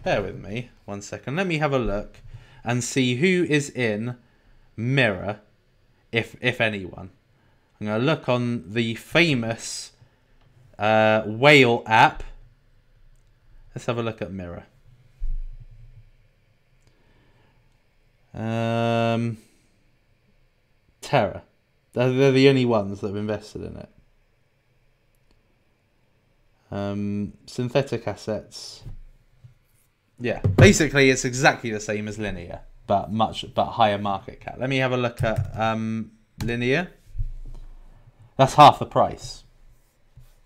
bear with me one second. Let me have a look and see who is in Mirror, if if anyone. I'm gonna look on the famous uh, whale app. Let's have a look at Mirror. Um, Terra. They're, the only ones that have invested in it. Um, synthetic assets. Yeah, basically it's exactly the same as linear, but much but higher market cap. Let me have a look at um, linear. That's half the price.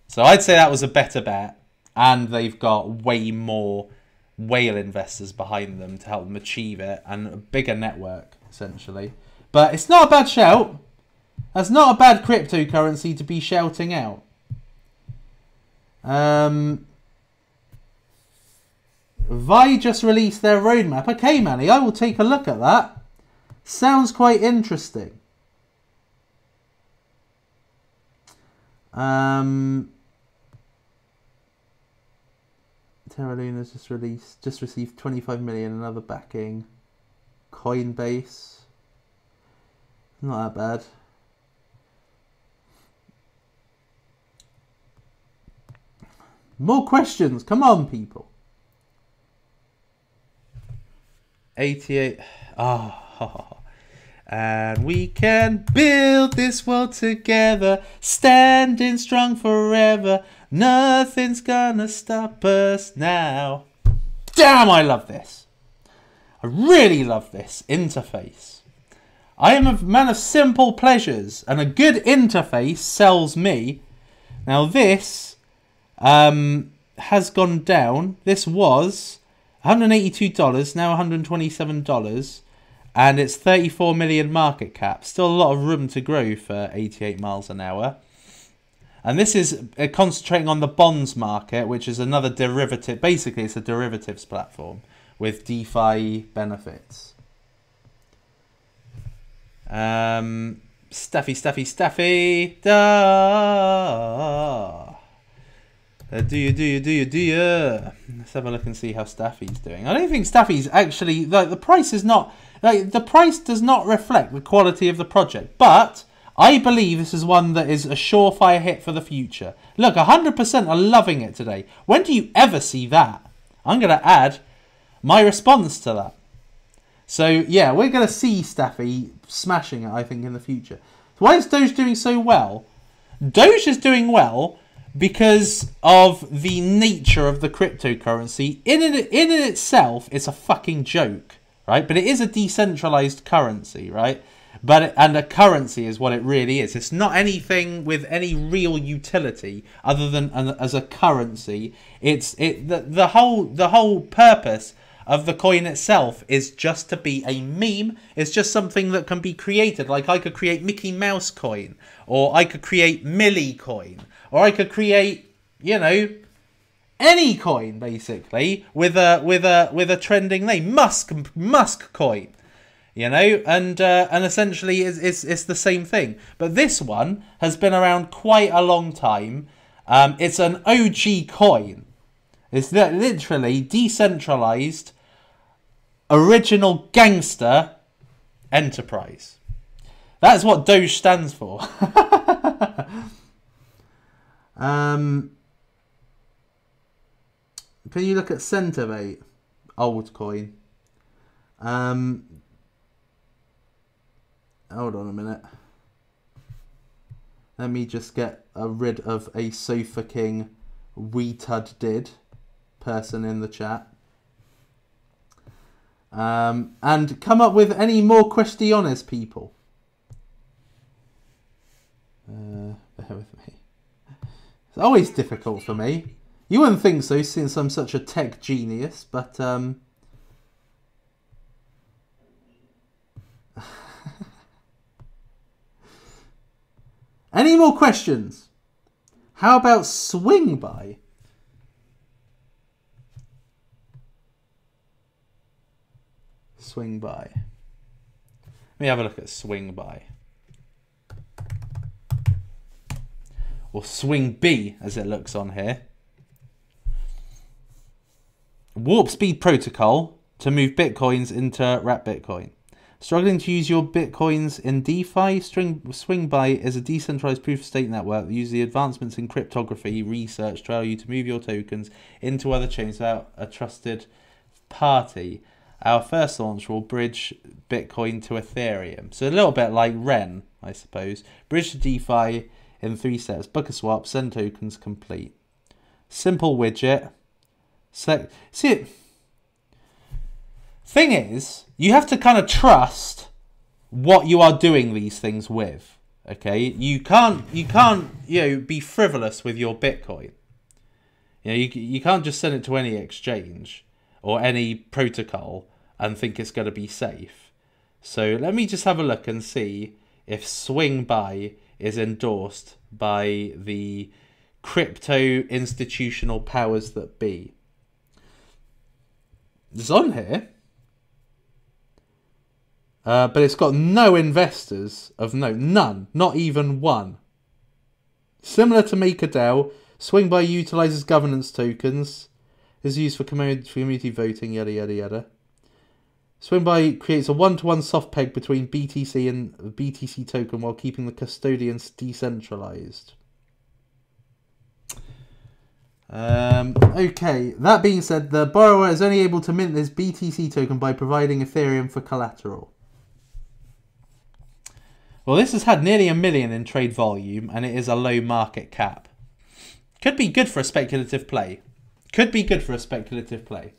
So I'd say that was a better bet, and they've got way more whale investors behind them to help them achieve it, and a bigger network essentially. But it's not a bad shout. That's not a bad cryptocurrency to be shouting out. Um, Vi just released their roadmap. Okay, Manny, I will take a look at that. Sounds quite interesting. Um, Terra Luna's just released, just received 25 million, another backing. Coinbase. Not that bad. More questions. Come on, people. 88. Oh. And we can build this world together, standing strong forever. Nothing's gonna stop us now. Damn, I love this. I really love this interface. I am a man of simple pleasures, and a good interface sells me. Now, this um, has gone down. This was $182, now $127, and it's 34 million market cap. Still a lot of room to grow for 88 miles an hour. And this is uh, concentrating on the bonds market, which is another derivative. Basically, it's a derivatives platform with DeFi benefits. Um, stuffy, stuffy, stuffy. Da. Uh, do you, do you, do you, do you? Let's have a look and see how StaFi's doing. I don't think StaFi's actually, like, the price is not, like, the price does not reflect the quality of the project. But I believe this is one that is a surefire hit for the future. Look, 100% are loving it today. When do you ever see that? I'm going to add my response to that. So, yeah, we're going to see StaFi smashing it, I think, in the future. So why is Doge doing so well? Doge is doing well because of the nature of the cryptocurrency. In it, in it itself, it's a fucking joke, right? But it is a decentralized currency, right? But and a currency is what it really is. It's not anything with any real utility other than as a currency. It's it the, the whole the whole purpose of the coin itself is just to be a meme. It's just something that can be created. Like I could create Mickey Mouse coin, or I could create Millie coin, or I could create, you know, any coin basically with a with a with a trending name, Musk Musk coin, you know, and uh, and essentially it's, it's it's the same thing. But this one has been around quite a long time. Um, it's an OG coin. It's literally decentralized, original gangster enterprise. That's what Doge stands for. Um, can you look at Sentivate? Old coin. Um, hold on a minute. Let me just get rid of a Sofa King we tud did person in the chat. Um, and come up with any more questiones, people. Uh, bear with me. It's always difficult for me. You wouldn't think so, since I'm such a tech genius, but um. Any more questions? How about swing by? Swing by. Let me have a look at swing by. Or swing B as it looks on here. Warp speed protocol to move bitcoins into wrap bitcoin. Struggling to use your bitcoins in DeFi? String, SwingBy is a decentralized proof of stake network that uses the advancements in cryptography research to allow you to move your tokens into other chains without a trusted party. Our first launch will bridge Bitcoin to Ethereum. So a little bit like Ren, I suppose. Bridge to DeFi in three steps. Book a swap, send tokens, complete. Simple widget. Select. See it. Thing is, you have to kind of trust what you are doing these things with. Okay, you can't you can't you know be frivolous with your Bitcoin. You know, you you can't just send it to any exchange or any protocol and think it's going to be safe. So let me just have a look and see if SwingBy is endorsed by the crypto institutional powers that be. It's on here. Uh, but it's got no investors of note. None. Not even one. Similar to MakerDAO, SwingBy utilizes governance tokens is used for community voting, yada yada yada. SwingBy creates a one-to-one soft peg between BTC and BTC token while keeping the custodians decentralized. Um, okay, that being said, the borrower is only able to mint this BTC token by providing Ethereum for collateral. Well, this has had nearly a million in trade volume and it is a low market cap. Could be good for a speculative play. Could be good for a speculative play.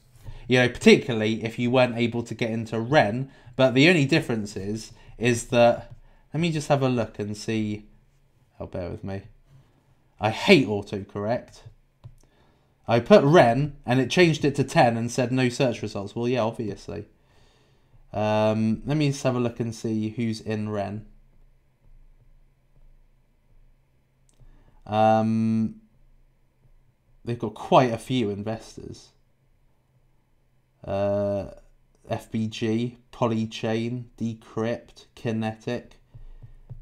You know, particularly if you weren't able to get into Ren. But the only difference is, is that... Let me just have a look and see... Oh, bear with me. I hate autocorrect. I put Ren and it changed it to 10 and said no search results. Well, yeah, obviously. Um, let me just have a look and see who's in Ren. Um, they've got quite a few investors. Uh, FBG, Polychain, Decrypt, Kinetic.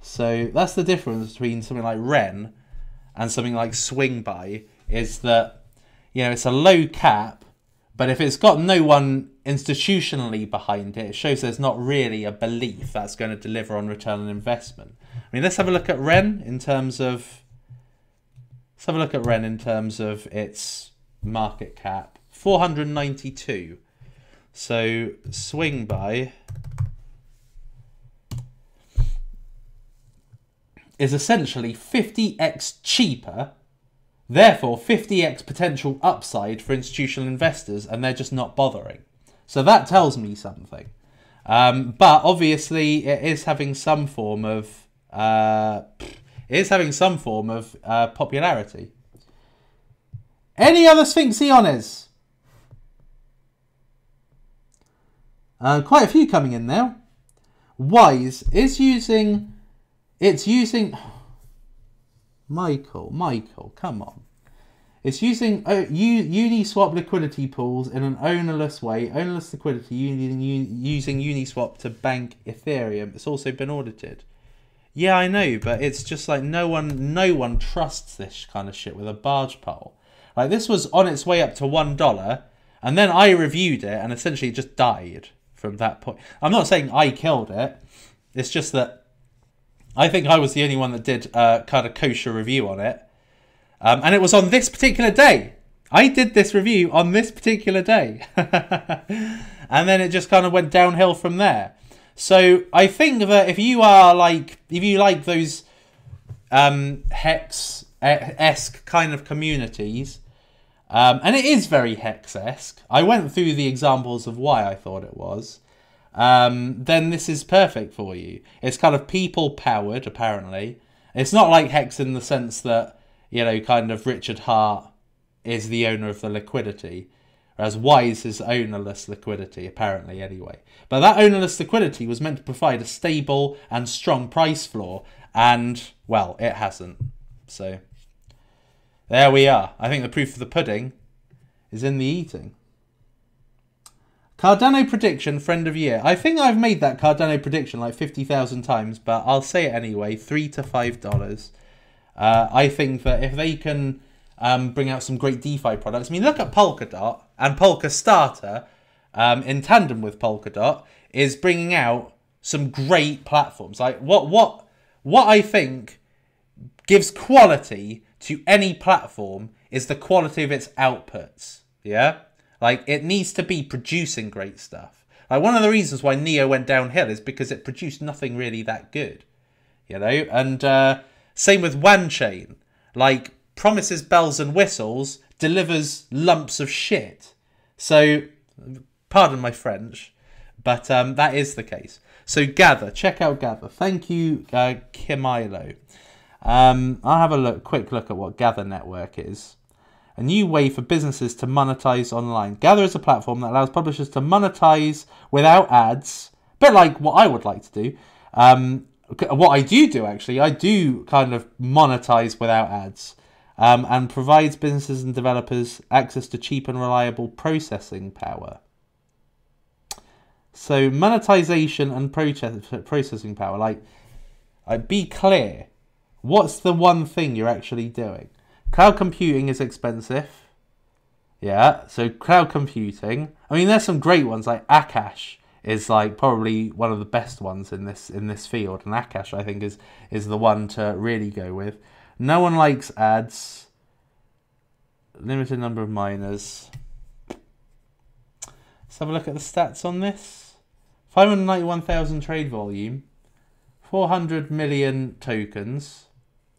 So that's the difference between something like Ren and something like SwingBy is that you know it's a low cap, but if it's got no one institutionally behind it, it shows there's not really a belief that's going to deliver on return on investment. I mean, let's have a look at Ren in terms of Let's have a look at Ren in terms of its market cap. 492. So SwingBy is essentially 50x cheaper, therefore 50x potential upside for institutional investors, and they're just not bothering. So that tells me something. Um, but obviously, it is having some form of uh, is having some form of uh, popularity. Any other Sphinx Eones? Uh, quite a few coming in now. Wise is using. It's using. Michael, Michael, come on. It's using uh, Uniswap liquidity pools in an ownerless way. Ownerless liquidity using, using Uniswap to bank Ethereum. It's also been audited. Yeah, I know, but it's just like no one, no one trusts this kind of shit with a barge pole. Like this was on its way up to one dollar, and then I reviewed it, and essentially it just died from that point. I'm not saying I killed it. It's just that I think I was the only one that did a kind of kosher review on it, um, and it was on this particular day. I did this review on this particular day, and then it just kind of went downhill from there. So I think that if you are like, if you like those um, hex esque kind of communities, um, and it is very hex esque. I went through the examples of why I thought it was. Um, then this is perfect for you. It's kind of people powered, apparently. It's not like hex in the sense that you know, kind of Richard Heart is the owner of the liquidity. Whereas Wise is ownerless liquidity, apparently, anyway. But that ownerless liquidity was meant to provide a stable and strong price floor, and, well, it hasn't. So, there we are. I think the proof of the pudding is in the eating. Cardano prediction, friend of year. I think I've made that Cardano prediction like 50,000 times, but I'll say it anyway. Three to five dollars. Uh, I think that if they can um, bring out some great DeFi products, I mean, look at Polkadot and Polkastarter um, in tandem with Polkadot is bringing out some great platforms. Like what what what I think gives quality to any platform is the quality of its outputs. Yeah, like it needs to be producing great stuff. Like one of the reasons why Neo went downhill is because it produced nothing really that good. You know, and uh, same with Wanchain. Like promises bells and whistles, delivers lumps of shit. So, pardon my French, but um, that is the case. So Gather, check out Gather. Thank you, uh, Kimilo. Um, I'll have a look, quick look at what Gather Network is. A new way for businesses to monetize online. Gather is a platform that allows publishers to monetize without ads, a bit like what I would like to do. Um, what I do do actually, I do kind of monetize without ads. Um, and provides businesses and developers access to cheap and reliable processing power. So monetization and processing power, like, like, be clear. What's the one thing you're actually doing? Cloud computing is expensive. Yeah, so cloud computing. I mean, there's some great ones like Akash is like probably one of the best ones in this in this field, and Akash I think is is the one to really go with. No one likes ads. Limited number of miners. Let's have a look at the stats on this. 591,000 trade volume, 400 million tokens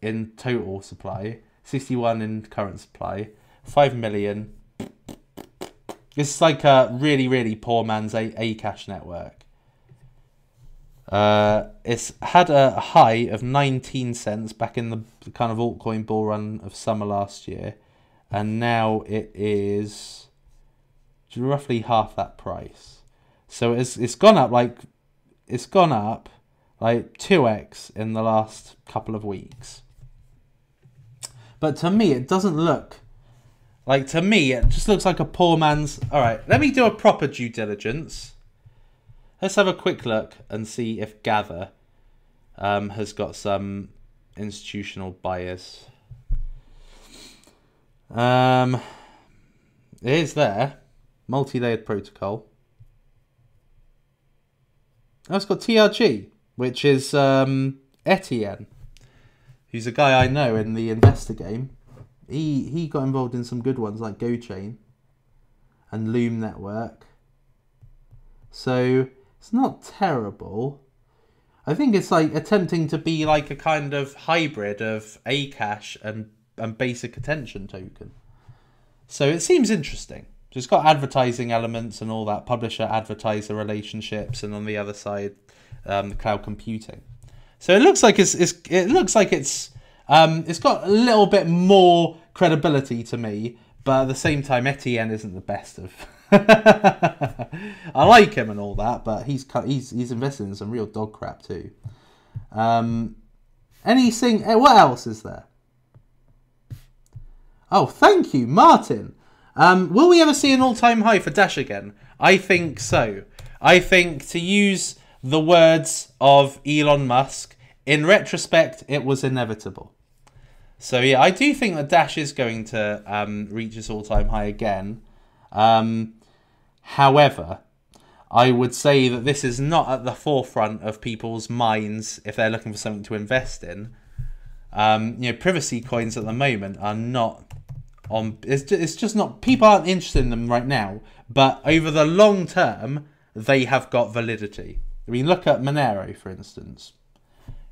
in total supply, 61 in current supply, 5 million. This is like a really, really poor man's Akash Network. Uh, it's had a high of 19 cents back in the kind of altcoin bull run of summer last year, and now it is roughly half that price. So it's it's gone up like it's gone up like 2x in the last couple of weeks. But to me it doesn't look like to me it just looks like a poor man's All right, let me do a proper due diligence. Let's have a quick look and see if Gather um, has got some institutional bias. Um, it is there. Multi-layered protocol. Oh, it's got TRG, which is um, Etienne, who's a guy I know in the investor game. He he got involved in some good ones like GoChain and Loom Network. So it's not terrible. I think it's like attempting to be like a kind of hybrid of Akash and and basic attention token. So it seems interesting. So it's got advertising elements and all that publisher advertiser relationships, and on the other side, um, the cloud computing. So it looks like it's, it's it looks like it's um, it's got a little bit more credibility to me, but at the same time, Etienne isn't the best of. I like him and all that, but he's he's he's invested in some real dog crap too. Um, anything? Eh, what else is there? Oh, thank you, Martin. Um, will we ever see an all-time high for Dash again? I think so. I think to use the words of Elon Musk, in retrospect, it was inevitable. So yeah, I do think that Dash is going to um, reach its all-time high again. Um, however, I would say that this is not at the forefront of people's minds if they're looking for something to invest in. Um, you know, privacy coins at the moment are not on it's just, it's just not people aren't interested in them right now but over the long term they have got validity. I mean look at monero for instance.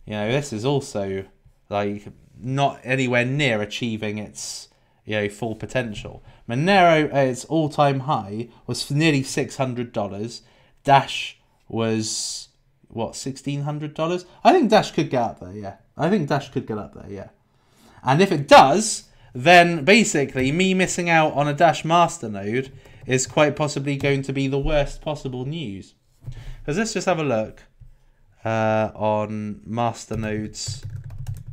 You know this is also like not anywhere near achieving its you know full potential monero at its all-time high was nearly $600 dash was what $1600 i think dash could get up there yeah i think dash could get up there yeah and if it does then basically me missing out on a Dash Masternode is quite possibly going to be the worst possible news. Because let's just have a look uh, on Masternodes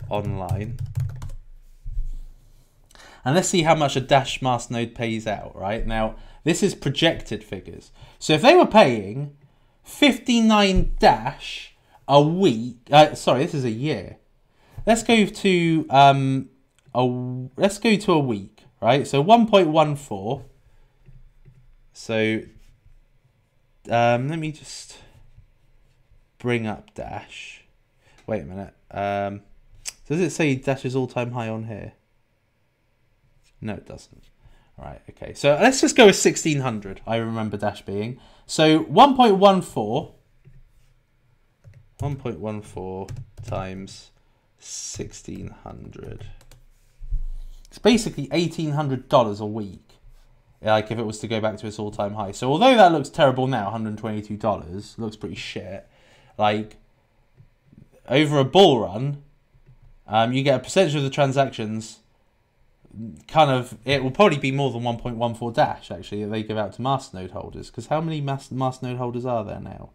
online. And let's see how much a Dash Masternode pays out, right? Now, This is projected figures. So if they were paying 59 dash a week, uh, sorry, this is a year. Let's go to um, a let's go to a week, right? So 1.14. So um, let me just bring up Dash. Wait a minute. Um, does it say Dash's all-time high on here? No, it doesn't. All right, okay. So let's just go with 1600. I remember Dash being. So 1.14. 1.14 times 1600. It's basically $1,800 a week. Like if it was to go back to its all-time high. So although that looks terrible now, $122 looks pretty shit. Like over a bull run, um, you get a percentage of the transactions. Kind of, it will probably be more than 1.14 dash actually that they give out to masternode holders. Because how many mass masternode holders are there now?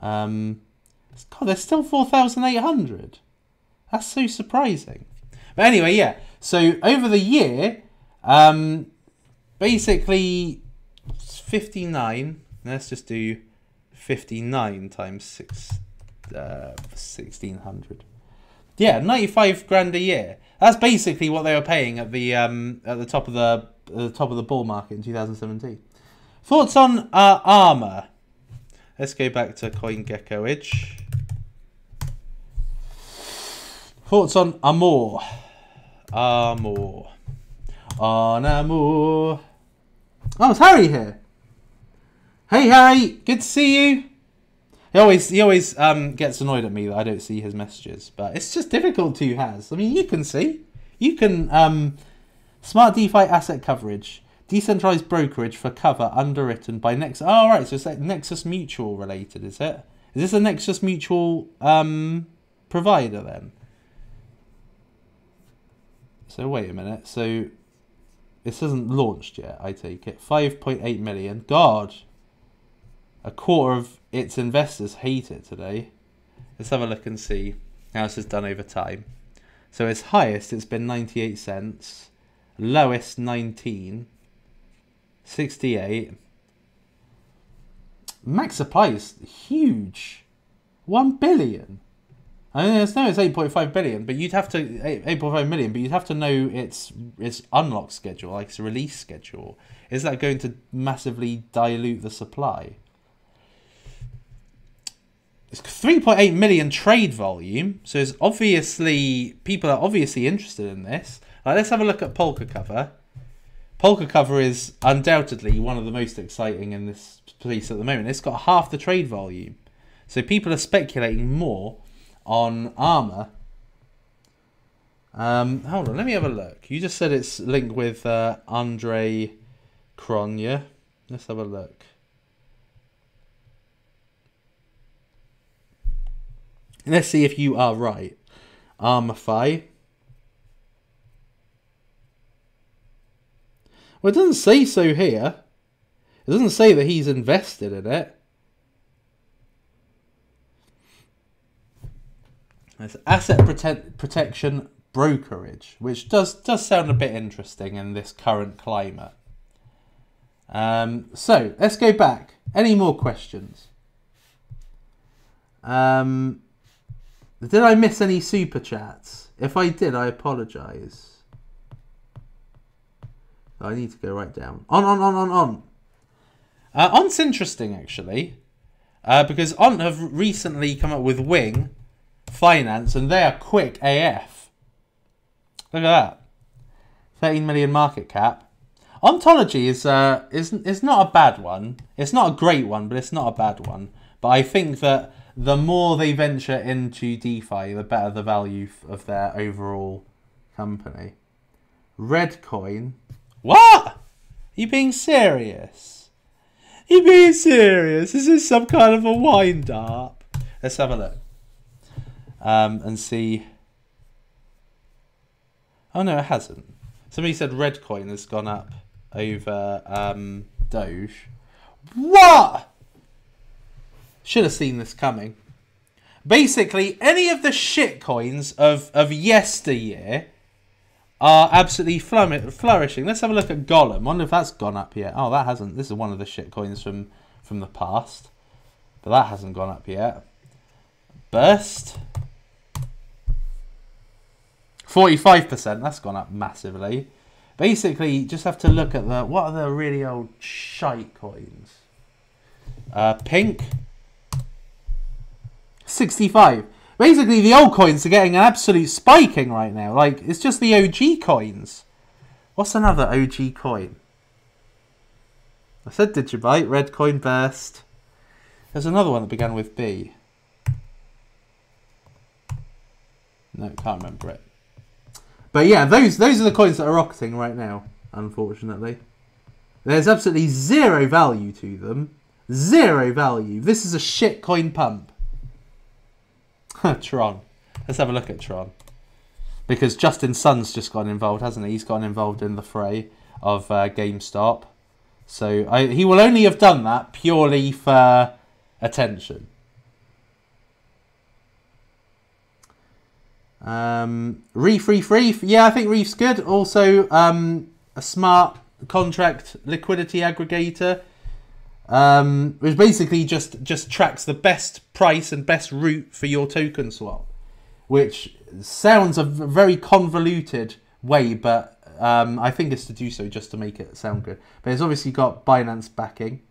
Um, God, there's still 4,800. That's so surprising. But anyway, yeah. So over the year, um, basically 59 let's just do 59 times 6 uh, 1600 yeah 95 grand a year that's basically what they were paying at the um at the top of the the top of the bull market in 2017 thoughts on uh, armor let's go back to CoinGecko Edge. thoughts on Amor Amor on Amor Oh, it's Harry here. Hey, Harry. Good to see you. He always he always um, gets annoyed at me that I don't see his messages, but it's just difficult to has. I mean, you can see, you can um, smart DeFi asset coverage, decentralized brokerage for cover underwritten by Nexus. Oh, right, so it's like Nexus Mutual related, is it? Is this a Nexus Mutual um, provider then? So wait a minute. So this hasn't launched yet, I take it. 5.8 million. God. A quarter of its investors hate it today. Let's have a look and see how this is done over time. So its highest, it's been 98 cents. Lowest, 19. 68. Max supply is huge. 1 billion. I it's no, it's eight point five billion, but you'd have to eight point five million, but you'd have to know its its unlock schedule, like its release schedule. Is that going to massively dilute the supply? It's three point eight million trade volume, so it's obviously people are obviously interested in this. Let's have a look at Polka Cover. Polka Cover is undoubtedly one of the most exciting in this piece at the moment. It's got half the trade volume, so people are speculating more on armor. Um, hold on, let me have a look. You just said it's linked with uh, Andre Cronje. Let's have a look. Let's see if you are right. Armify. Well, it doesn't say so here. It doesn't say that he's invested in it. It's asset prote- protection brokerage, which does does sound a bit interesting in this current climate. Um, so let's go back. Any more questions? Um, did I miss any super chats? If I did, I apologise. I need to go right down. On, on, on, on, on. Uh, Ont's interesting, actually. Uh, because Ont have recently come up with Wing, finance, and they are quick AF. Look at that. 13 million market cap. Ontology is uh, is is not a bad one. It's not a great one, but it's not a bad one. But I think that the more they venture into DeFi, the better the value of their overall company. ReddCoin. What? Are you being serious? Are you being serious? Is this some kind of a wind up? Let's have a look um, and see. Oh no, it hasn't. Somebody said ReddCoin has gone up over um, Doge. What? Should have seen this coming. Basically, any of the shit coins of, of yesteryear are absolutely flourishing. Let's have a look at Golem. wonder if that's gone up yet. Oh, that hasn't. This is one of the shit coins from, from the past. But that hasn't gone up yet. Burst. 45%. That's gone up massively. Basically, just have to look at the... What are the really old shite coins? Uh, pink. 65. Basically, the old coins are getting an absolute spiking right now. Like, it's just the OG coins. What's another OG coin? I said Digibyte, ReddCoin burst. There's another one that began with B. No, can't remember it. But yeah, those those are the coins that are rocketing right now, unfortunately. There's absolutely zero value to them. Zero value. This is a shit coin pump. Tron. Let's have a look at Tron. Because Justin Sun's just gotten involved, hasn't he? He's gotten involved in the fray of uh, GameStop. So I, he will only have done that purely for attention. Um, Reef, Reef, Reef. Yeah, I think Reef's good. Also, um, a smart contract liquidity aggregator. Um, which basically just just tracks the best price and best route for your token swap, which sounds a very convoluted way, but um, I think it's to do so just to make it sound good. But it's obviously got Binance backing.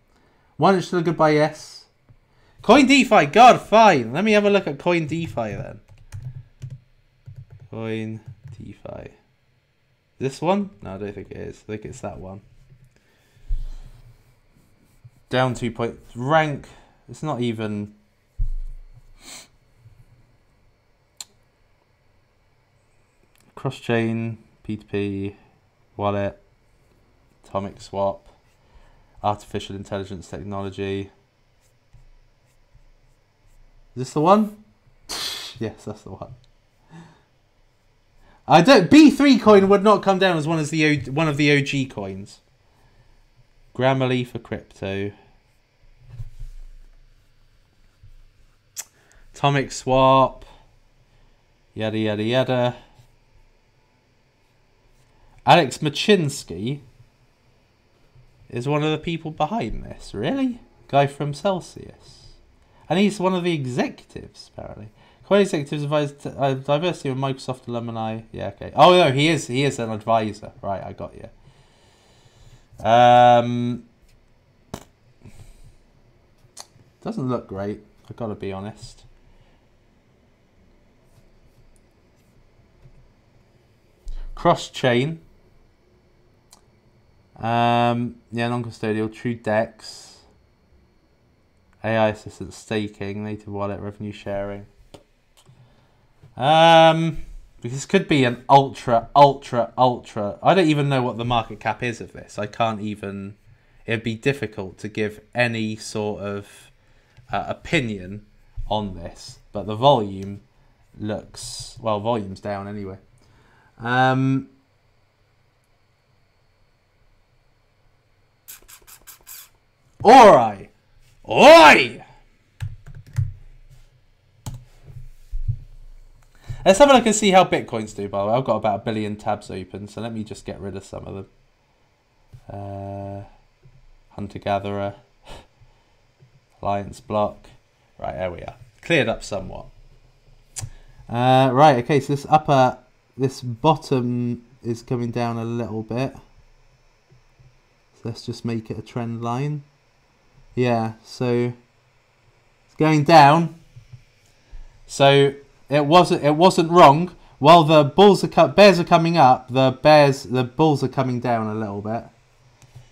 One is still a goodbye, yes. Coin DeFi, God, fine. Let me have a look at Coin DeFi then. Coin DeFi. This one? No, I don't think it is. I think it's that one. Down two point rank. It's not even. Cross chain, P2P, wallet, atomic swap, artificial intelligence technology. Is this the one? yes, that's the one. I don't. B three coin would not come down as one as the one of the OG coins. Grammarly for crypto. Atomic Swap. Yada, yada, yada. Alex Mashinsky is one of the people behind this. Really? Guy from Celsius. And he's one of the executives, apparently. Coin executives advised uh, diversity of Microsoft alumni. Yeah, okay. Oh no, he is he is an advisor. Right, I got you. Um, doesn't look great. I've gotta be honest. Cross chain. Um, yeah, non-custodial, true DEX. AI assistant staking, native wallet, revenue sharing. Um, this could be an ultra, ultra, ultra. I don't even know what the market cap is of this. I can't even. It'd be difficult to give any sort of uh, opinion on this, but the volume looks well. Volume's down anyway. Um, Oi! Oi! Let's have a look and see how Bitcoins do, by the way. I've got about a billion tabs open, so let me just get rid of some of them. Uh, Hunter-Gatherer. Alliance block. Right, there we are. Cleared up somewhat. Uh, right, okay, so this upper, this bottom is coming down a little bit. So let's just make it a trend line. Yeah, so it's going down. So it wasn't it wasn't wrong. While the bulls are bears are coming up, the bears the bulls are coming down a little bit.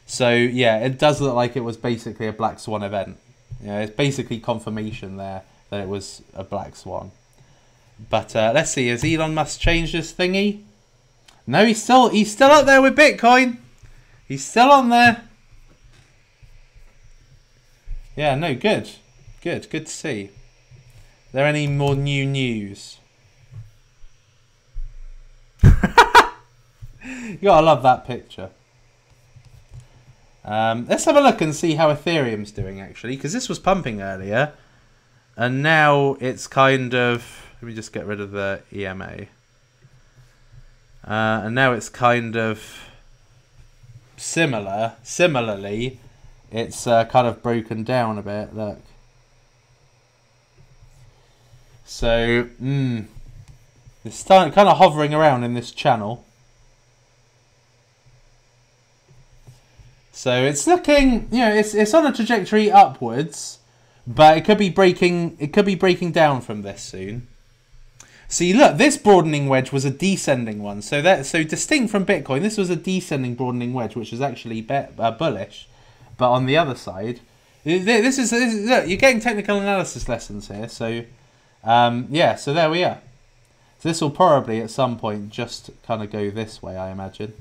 So yeah, it does look like it was basically a black swan event. Yeah, it's basically confirmation there that it was a black swan. But uh, let's see, has Elon Musk changed this thingy? No, he's still he's still up there with Bitcoin. He's still on there. Yeah, no, good. Good, good to see there any more new news? you gotta love that picture. Um, let's have a look and see how Ethereum's doing actually, because this was pumping earlier, and now it's kind of. Let me just get rid of the EMA. Uh, and now it's kind of similar. Similarly, it's uh, kind of broken down a bit. Look. So, hmm. It's kind of hovering around in this channel. So it's looking, you know, it's it's on a trajectory upwards, but it could be breaking. It could be breaking down from this soon. See, look, this broadening wedge was a descending one. So that so distinct from Bitcoin, this was a descending broadening wedge, which was actually be, uh, bullish. But on the other side, this is, this is look, you're getting technical analysis lessons here. So um, yeah, so there we are. So this will probably at some point just kind of go this way, I imagine.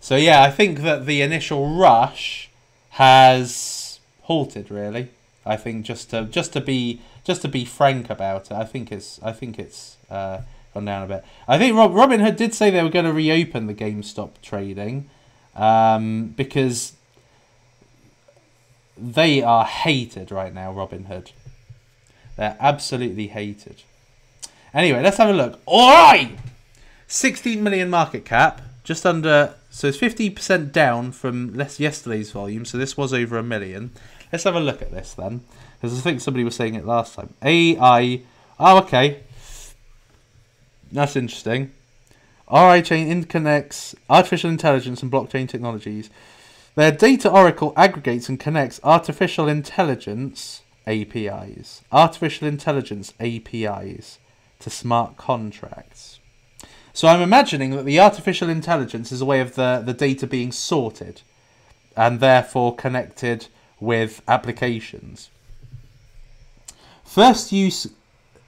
So yeah, I think that the initial rush has halted really. I think just to just to be just to be frank about it, I think it's I think it's uh, gone down a bit. I think Rob, Robinhood did say they were going to reopen the GameStop trading um, because they are hated right now. Robinhood, they're absolutely hated. Anyway, let's have a look. All right, 16 million market cap, just under so it's 50% down from less yesterday's volume. So this was over a million. Let's have a look at this then. Because I think somebody was saying it last time. AI. Oh, okay. That's interesting. Oraichain interconnects artificial intelligence and blockchain technologies. Their data oracle aggregates and connects artificial intelligence APIs, artificial intelligence APIs to smart contracts. So I'm imagining that the artificial intelligence is a way of the, the data being sorted and therefore connected with applications. First use,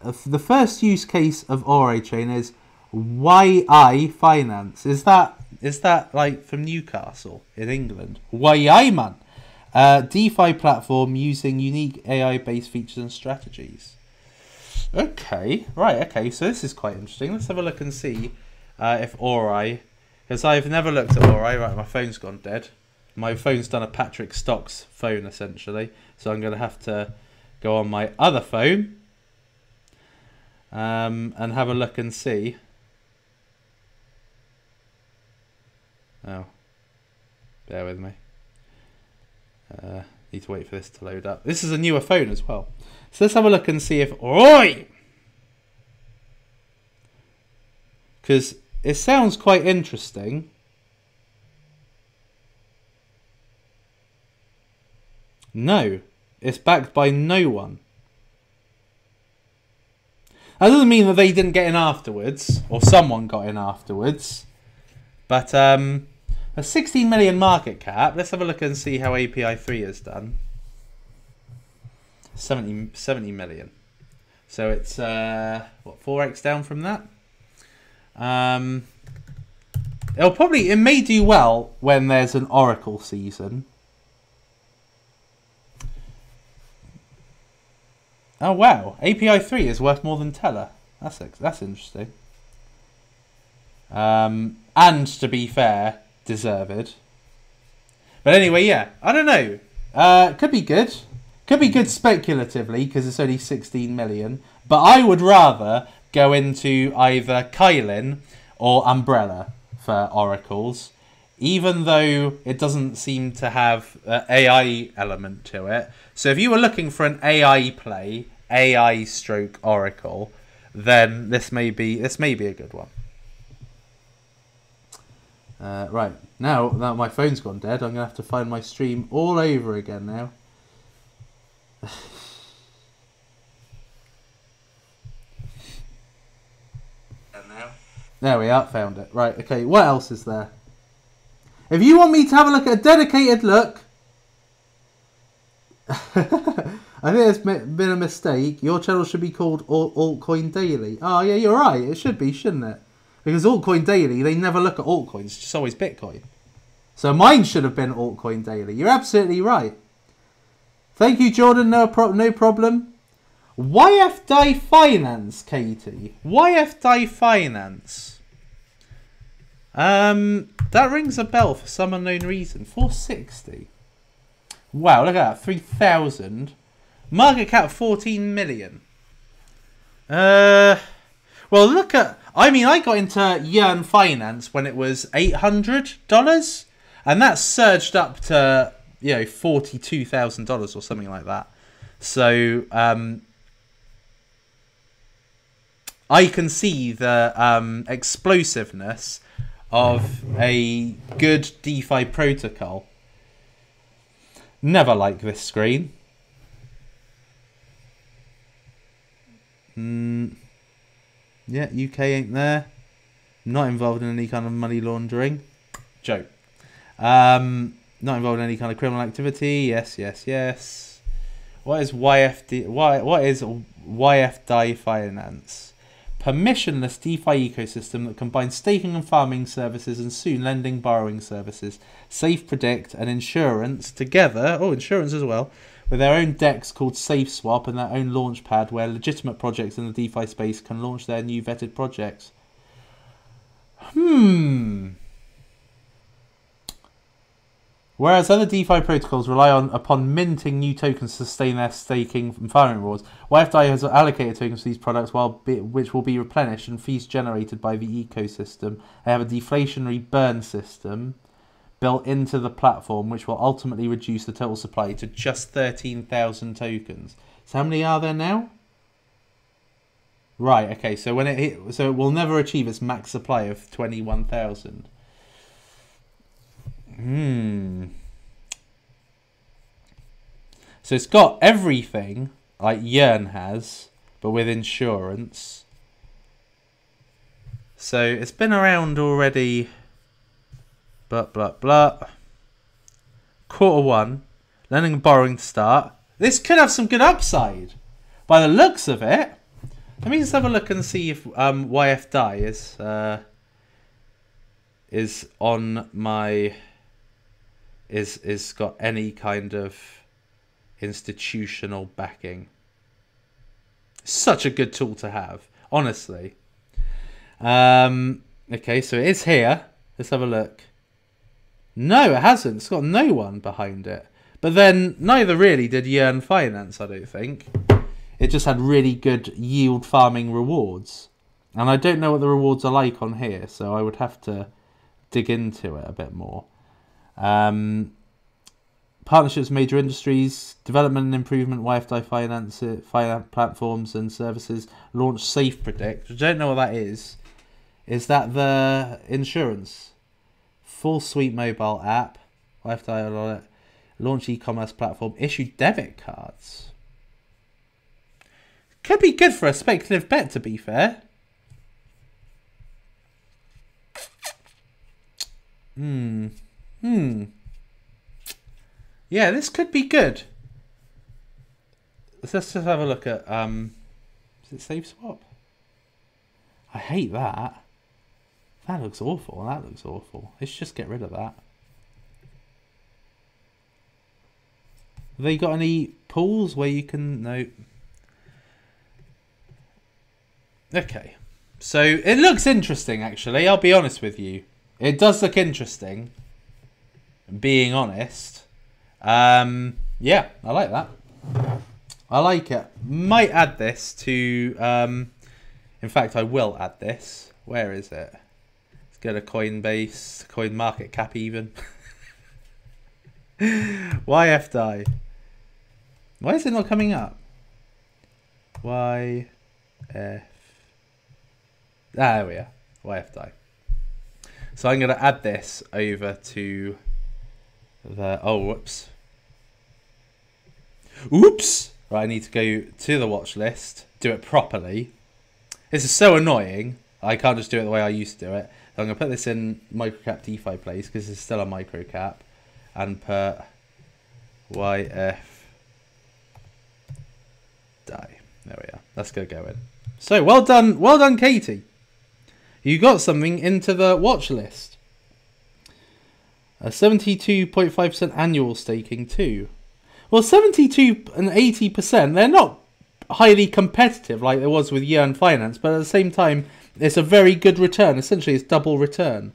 the first use case of Oraichain is YI Finance. Is that is that like from Newcastle in England? YI man, uh, DeFi platform using unique AI-based features and strategies. Okay, right, okay, so this is quite interesting. Let's have a look and see uh, if Ori, because I've never looked at Ori. Right, my phone's gone dead. My phone's done a Patrick Stocks phone, essentially. So I'm going to have to go on my other phone um, and have a look and see. Oh, bear with me. Uh, need to wait for this to load up. This is a newer phone as well. So let's have a look and see if Oi! Because it sounds quite interesting. No, it's backed by no one. That doesn't mean that they didn't get in afterwards, or someone got in afterwards. But um, a 16 million market cap. Let's have a look and see how API 3 has done. 70, 70 million. So it's, uh, what, 4x down from that? Um, it'll probably, it may do well when there's an Oracle season. Oh wow, API 3 is worth more than Tellor. That's that's interesting. Um, and to be fair, deserved. But anyway, yeah, I don't know. Uh, could be good. Could be good speculatively because it's only 16 million. But I would rather go into either Kylin or Umbrella for oracles, even though it doesn't seem to have an AI element to it. So if you were looking for an AI play, AI stroke oracle, then this may be this may be a good one. Uh, right now that my phone's gone dead, I'm gonna have to find my stream all over again now. there we are, found it. Right, okay, what else is there? If you want me to have a look at a dedicated look, I think it's been a mistake. Your channel should be called Altcoin Daily. Oh, yeah, you're right. It should be, shouldn't it? Because Altcoin Daily, they never look at altcoins. It's just always Bitcoin. So mine should have been Altcoin Daily. You're absolutely right. Thank you, Jordan. No, pro no problem. YF Die Finance, Katie. YF Die Finance. Um, that rings a bell for some unknown reason. 460. Wow, look at that. 3,000. Market cap 14 million. Uh, well, look at... I mean, I got into Yearn Finance when it was eight hundred dollars, and that surged up to you know forty two thousand dollars or something like that. So um, I can see the um, explosiveness of a good DeFi protocol. Never like this screen. Mm. Yeah, UK ain't there. Not involved in any kind of money laundering. Joke. Um, not involved in any kind of criminal activity. Yes, yes, yes. What is YFD? Why? What is YFDI finance? Permissionless DeFi ecosystem that combines staking and farming services and soon lending borrowing services, safe predict and insurance together. Oh, insurance as well with their own DEX called SafeSwap and their own launchpad where legitimate projects in the DeFi space can launch their new vetted projects. Hmm. Whereas other DeFi protocols rely on upon minting new tokens to sustain their staking and farming rewards, YFDI has allocated tokens to these products while which will be replenished and fees generated by the ecosystem. They have a deflationary burn system built into the platform, which will ultimately reduce the total supply to just 13,000 tokens. So how many are there now? Right, okay, so when it hit, so it will never achieve its max supply of 21,000. Hmm. So it's got everything like Yearn has, but with insurance. So it's been around already Blah, blah, blah. Quarter one. Lending and borrowing to start. This could have some good upside. By the looks of it. Let me just have a look and see if um, YFDI is, uh, is on my... Is, is got any kind of institutional backing. Such a good tool to have, honestly. Um, okay, so it is here. Let's have a look. No, it hasn't. It's got no one behind it. But then neither really did Yearn Finance, I don't think. It just had really good yield farming rewards. And I don't know what the rewards are like on here, so I would have to dig into it a bit more. Um, partnerships, major industries, development and improvement, YFDI finance, finance platforms and services, launch Safe Predict. I don't know what that is. Is that the insurance? Full suite mobile app, lifestyle on it, launch e-commerce platform, issue debit cards. Could be good for a speculative bet, to be fair. Hmm. Hmm. Yeah, this could be good. Let's just have a look at um is it Safe Swap? I hate that. That looks awful. That looks awful. Let's just get rid of that. Have they got any pools where you can... No. Okay. So, it looks interesting, actually. I'll be honest with you. It does look interesting. Being honest. Um, yeah, I like that. I like it. Might add this to... Um, in fact, I will add this. Where is it? Get a Coinbase, Coin Market Cap even. YFDI. Why is it not coming up? YF. Ah, there we are. YFDI. So I'm going to add this over to the... Oh, whoops. Oops! Right, I need to go to the watch list, do it properly. This is so annoying. I can't just do it the way I used to do it. I'm going to put this in microcap DeFi place because it's still a microcap and put YF die. There we are. That's going to go in. So well done, well done, Katie. You got something into the watch list. A 72.5% annual staking too. Well, 72 and 80%, they're not highly competitive like there was with Yearn Finance, but at the same time, it's a very good return. Essentially, it's double return.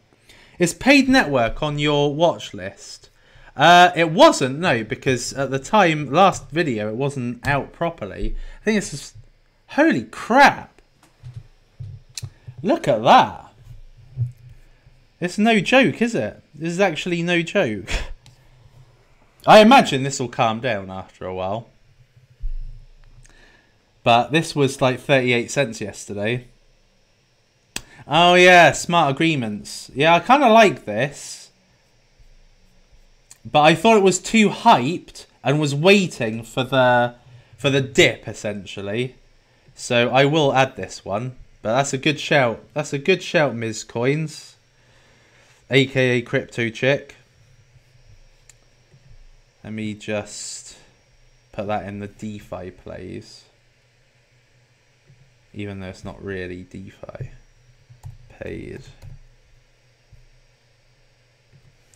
Is paid network on your watch list? Uh, it wasn't, no, because at the time, last video, it wasn't out properly. I think it's just, holy crap. Look at that. It's no joke, is it? This is actually no joke. I imagine this will calm down after a while. But this was like 38 cents yesterday. Oh yeah, smart agreements. Yeah, I kind of like this. But I thought it was too hyped and was waiting for the for the dip essentially. So I will add this one. But that's a good shout. That's a good shout, Ms. Coins. AKA Crypto Chick. Let me just put that in the DeFi plays. Even though it's not really DeFi. Paid.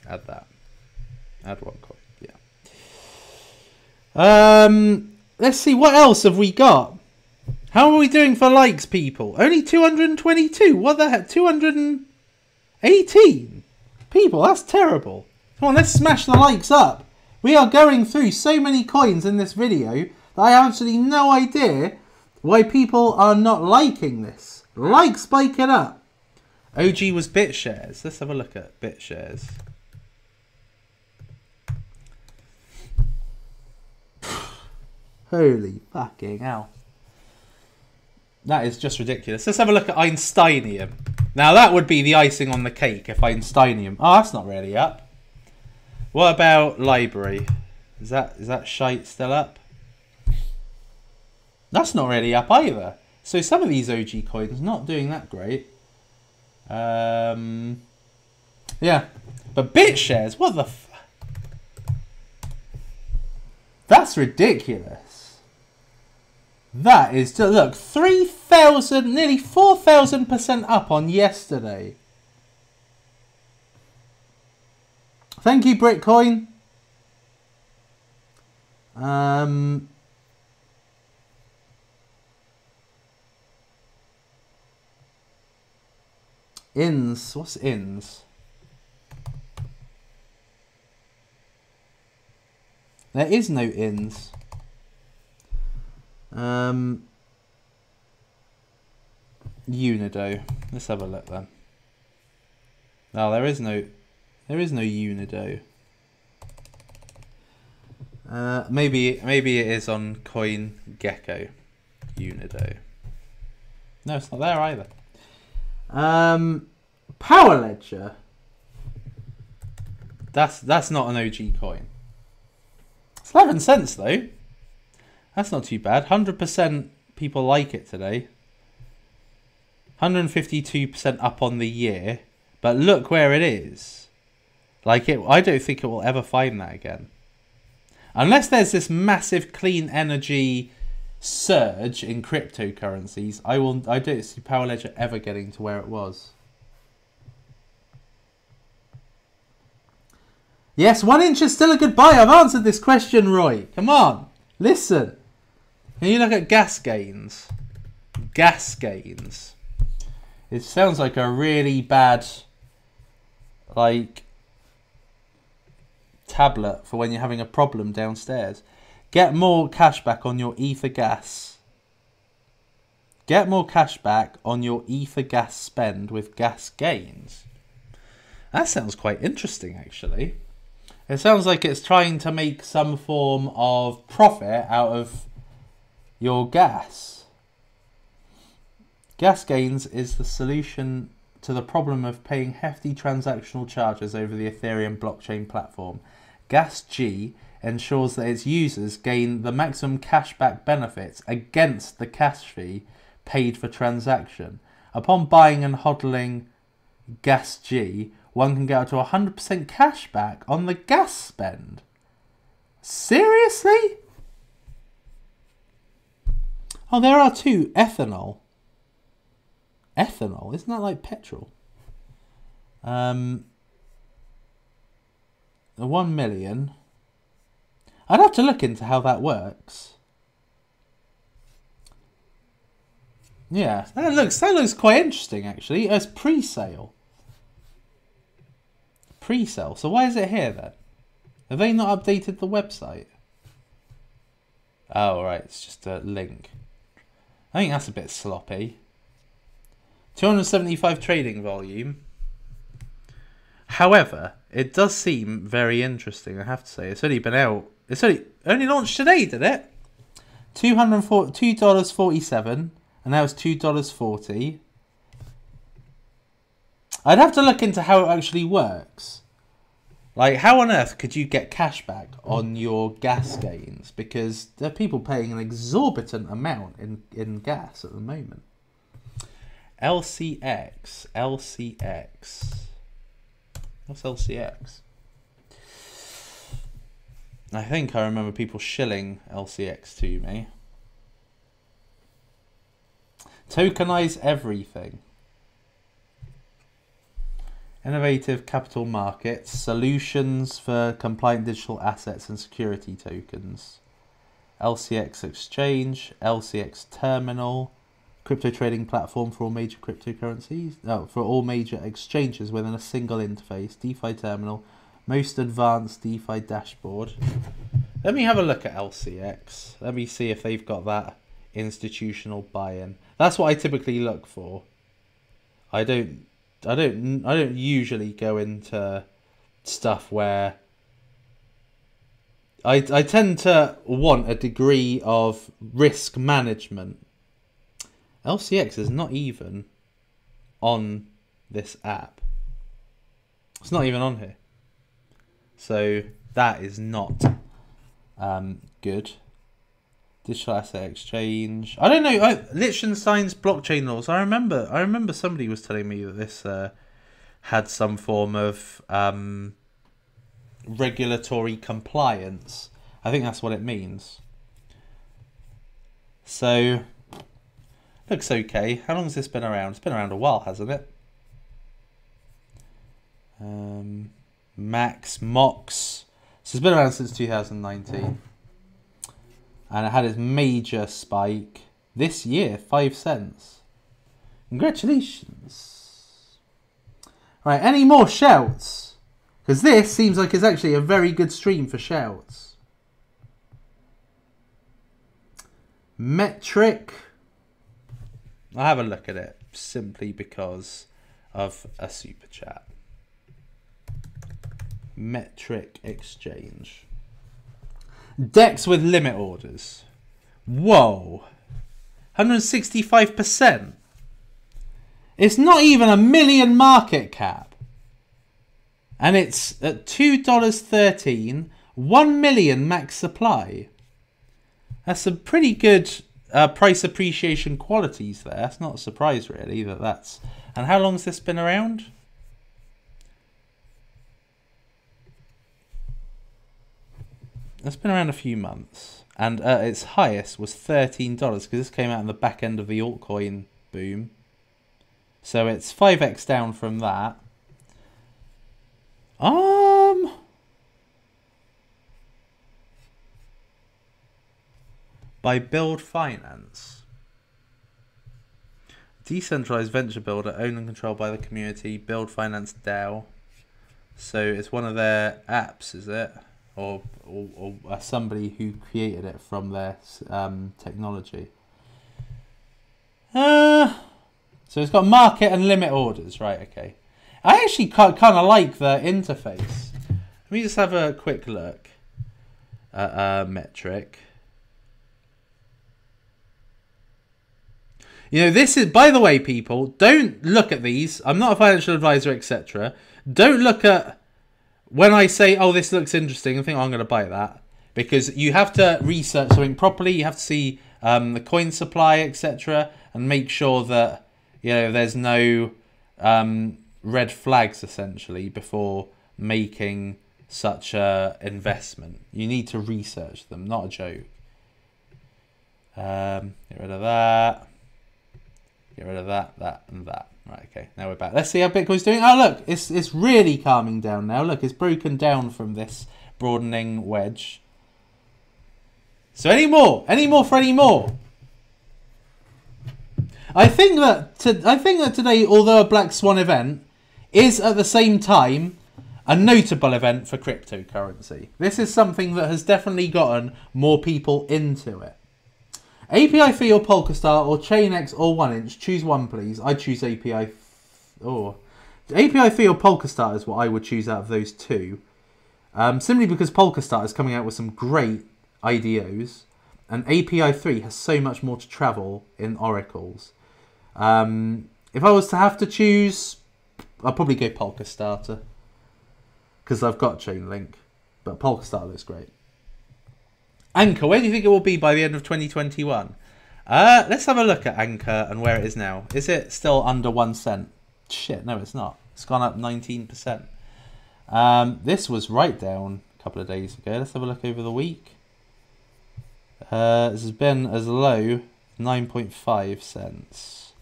Add that. Add one coin. Yeah. Um, let's see. What else have we got? How are we doing for likes, people? Only 222. What the heck? 218 people. That's terrible. Come on, let's smash the likes up. We are going through so many coins in this video that I have absolutely no idea why people are not liking this. Like spike it up. OG was BitShares. Let's have a look at BitShares. Holy fucking hell. That is just ridiculous. Let's have a look at Einsteinium. Now that would be the icing on the cake if Einsteinium... Oh, that's not really up. What about LBRY? Is that is that shite still up? That's not really up either. So some of these OG coins not doing that great. Um, yeah, but BitShares, what the? That's ridiculous. That is to look three thousand, nearly four thousand percent up on yesterday. Thank you, Bitcoin. Um, ins. What's ins? There is no ins. Um, Unido. Let's have a look then. No, there is no there is no Unido. Uh, maybe maybe it is on Coin Gecko. Unido. No, it's not there either. Um, Power Ledger. That's that's not an OG coin. It's eleven cents though. That's not too bad. Hundred percent people like it today. 152% up on the year. But look where it is. Like it, I don't think it will ever find that again, unless there's this massive clean energy surge in cryptocurrencies. I will. I don't see Power Ledger ever getting to where it was. Yes, 1inch is still a good buy. I've answered this question, Roy. Come on, listen. Can you look at gas gains? Gas gains. It sounds like a really bad, like, tablet for when you're having a problem downstairs. Get more cash back on your ether gas. Get more cash back on your ether gas spend with gas gains. That sounds quite interesting, actually. It sounds like it's trying to make some form of profit out of your gas. Gas gains is the solution to the problem of paying hefty transactional charges over the Ethereum blockchain platform. GasG ensures that its users gain the maximum cashback benefits against the cash fee paid for transaction. Upon buying and hodling Gas G, one can get up to 100% cashback on the gas spend. Seriously? Oh, there are two. Ethanol. Ethanol? Isn't that like petrol? Um, the one million. I'd have to look into how that works. Yeah, that looks that looks quite interesting actually. It's pre-sale. Pre-sale. So why is it here then? Have they not updated the website? Oh right, it's just a link. I think that's a bit sloppy. 275 trading volume. However, it does seem very interesting. I have to say, it's only been out. It's only only launched today, did it? Two hundred four two dollars forty seven, and now it's two dollars forty. I'd have to look into how it actually works. Like, how on earth could you get cash back on your gas gains? Because there are people paying an exorbitant amount in, in gas at the moment. LCX, LCX. What's LCX? I think I remember people shilling LCX to me. Tokenize everything. Innovative capital markets, solutions for compliant digital assets and security tokens. LCX Exchange, LCX Terminal, crypto trading platform for all major cryptocurrencies, no, for all major exchanges within a single interface, DeFi terminal, most advanced DeFi dashboard. Let me have a look at LCX. Let me see if they've got that institutional buy-in. That's what I typically look for. I don't I don't I don't usually go into stuff where I I tend to want a degree of risk management. LCX is not even on this app. It's not even on here. So that is not um, good. Digital asset exchange. I don't know. I, Liechtenstein's blockchain laws. I remember. I remember somebody was telling me that this uh, had some form of um, regulatory compliance. I think that's what it means. So looks okay. How long has this been around? It's been around a while, hasn't it? Um, Max Mox. So it's been around since 2019. And it had its major spike this year, 5 cents. Congratulations. Right, any more shouts? Because this seems like it's actually a very good stream for shouts. Metric. I'll have a look at it simply because of a super chat metric exchange. Dex with limit orders. Whoa. 165%. It's not even a million market cap. And it's at $2.13, 1 million max supply. That's some pretty good uh, price appreciation qualities there. That's not a surprise, really, that that's. And how long has this been around? It's been around a few months, and uh, its highest was thirteen dollars because this came out in the back end of the altcoin boom. So it's five x down from that. Um. By Build Finance. Decentralized venture builder owned and controlled by the community. Build Finance DAO. So it's one of their apps, is it? Or, or, or uh, somebody who created it from their um, technology. Uh, so it's got market and limit orders, right? Okay. I actually kind of like the interface. Let me just have a quick look at uh, metric. You know, this is, by the way, people, don't look at these. I'm not a financial advisor, etc. Don't look at when I say, oh, this looks interesting, I think oh, I'm going to buy that. Because you have to research something properly. You have to see um, the coin supply, etc. And make sure that, you know, there's no um, red flags, essentially, before making such a investment. You need to research them, not a joke. Um, get rid of that. Get rid of that, that, and that. Right, okay, now we're back. Let's see how Bitcoin's doing. Oh, look, it's, it's really calming down now. Look, it's broken down from this broadening wedge. So any more? Any more for any more? I think that to, I think that today, although a Black Swan event, is at the same time a notable event for cryptocurrency. This is something that has definitely gotten more people into it. API 3 or Polkastar or Chainx or 1inch. Choose one, please. I choose API. F- oh. API 3 or Polkastar is what I would choose out of those two. Um, simply because Polkastar is coming out with some great IDOs, and API 3 has so much more to travel in oracles. Um, if I was to have to choose, I'd probably go Polkastarter because I've got Chainlink, but Polkastar looks great. Ankr, where do you think it will be by the end of 2021? Uh, let's have a look at Ankr and where it is now. Is it still under one cent? Shit, no, it's not. It's gone up 19%. Um, this was right down a couple of days ago. Let's have a look over the week. Uh, this has been as low 9.5 cents.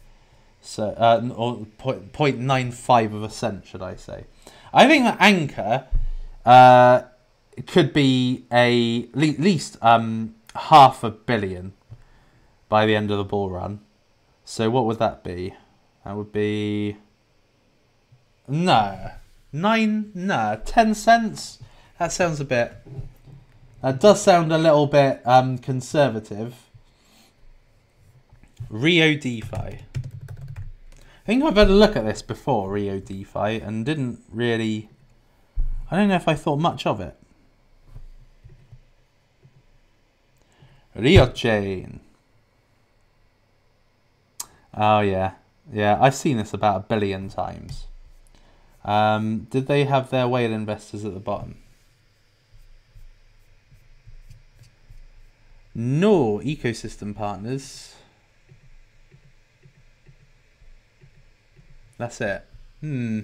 So, uh, or 0.95 of a cent, should I say. I think that Ankr uh, could be a at least um, half a billion by the end of the bull run. So what would that be? That would be no nine no ten cents. That sounds a bit. That does sound a little bit um, conservative. RioDeFi. I think I've had a look at this before, RioDeFi, and didn't really. I don't know if I thought much of it. RioChain. Oh yeah, yeah. I've seen this about a billion times. Um, did they have their whale investors at the bottom? No ecosystem partners. That's it. Hmm.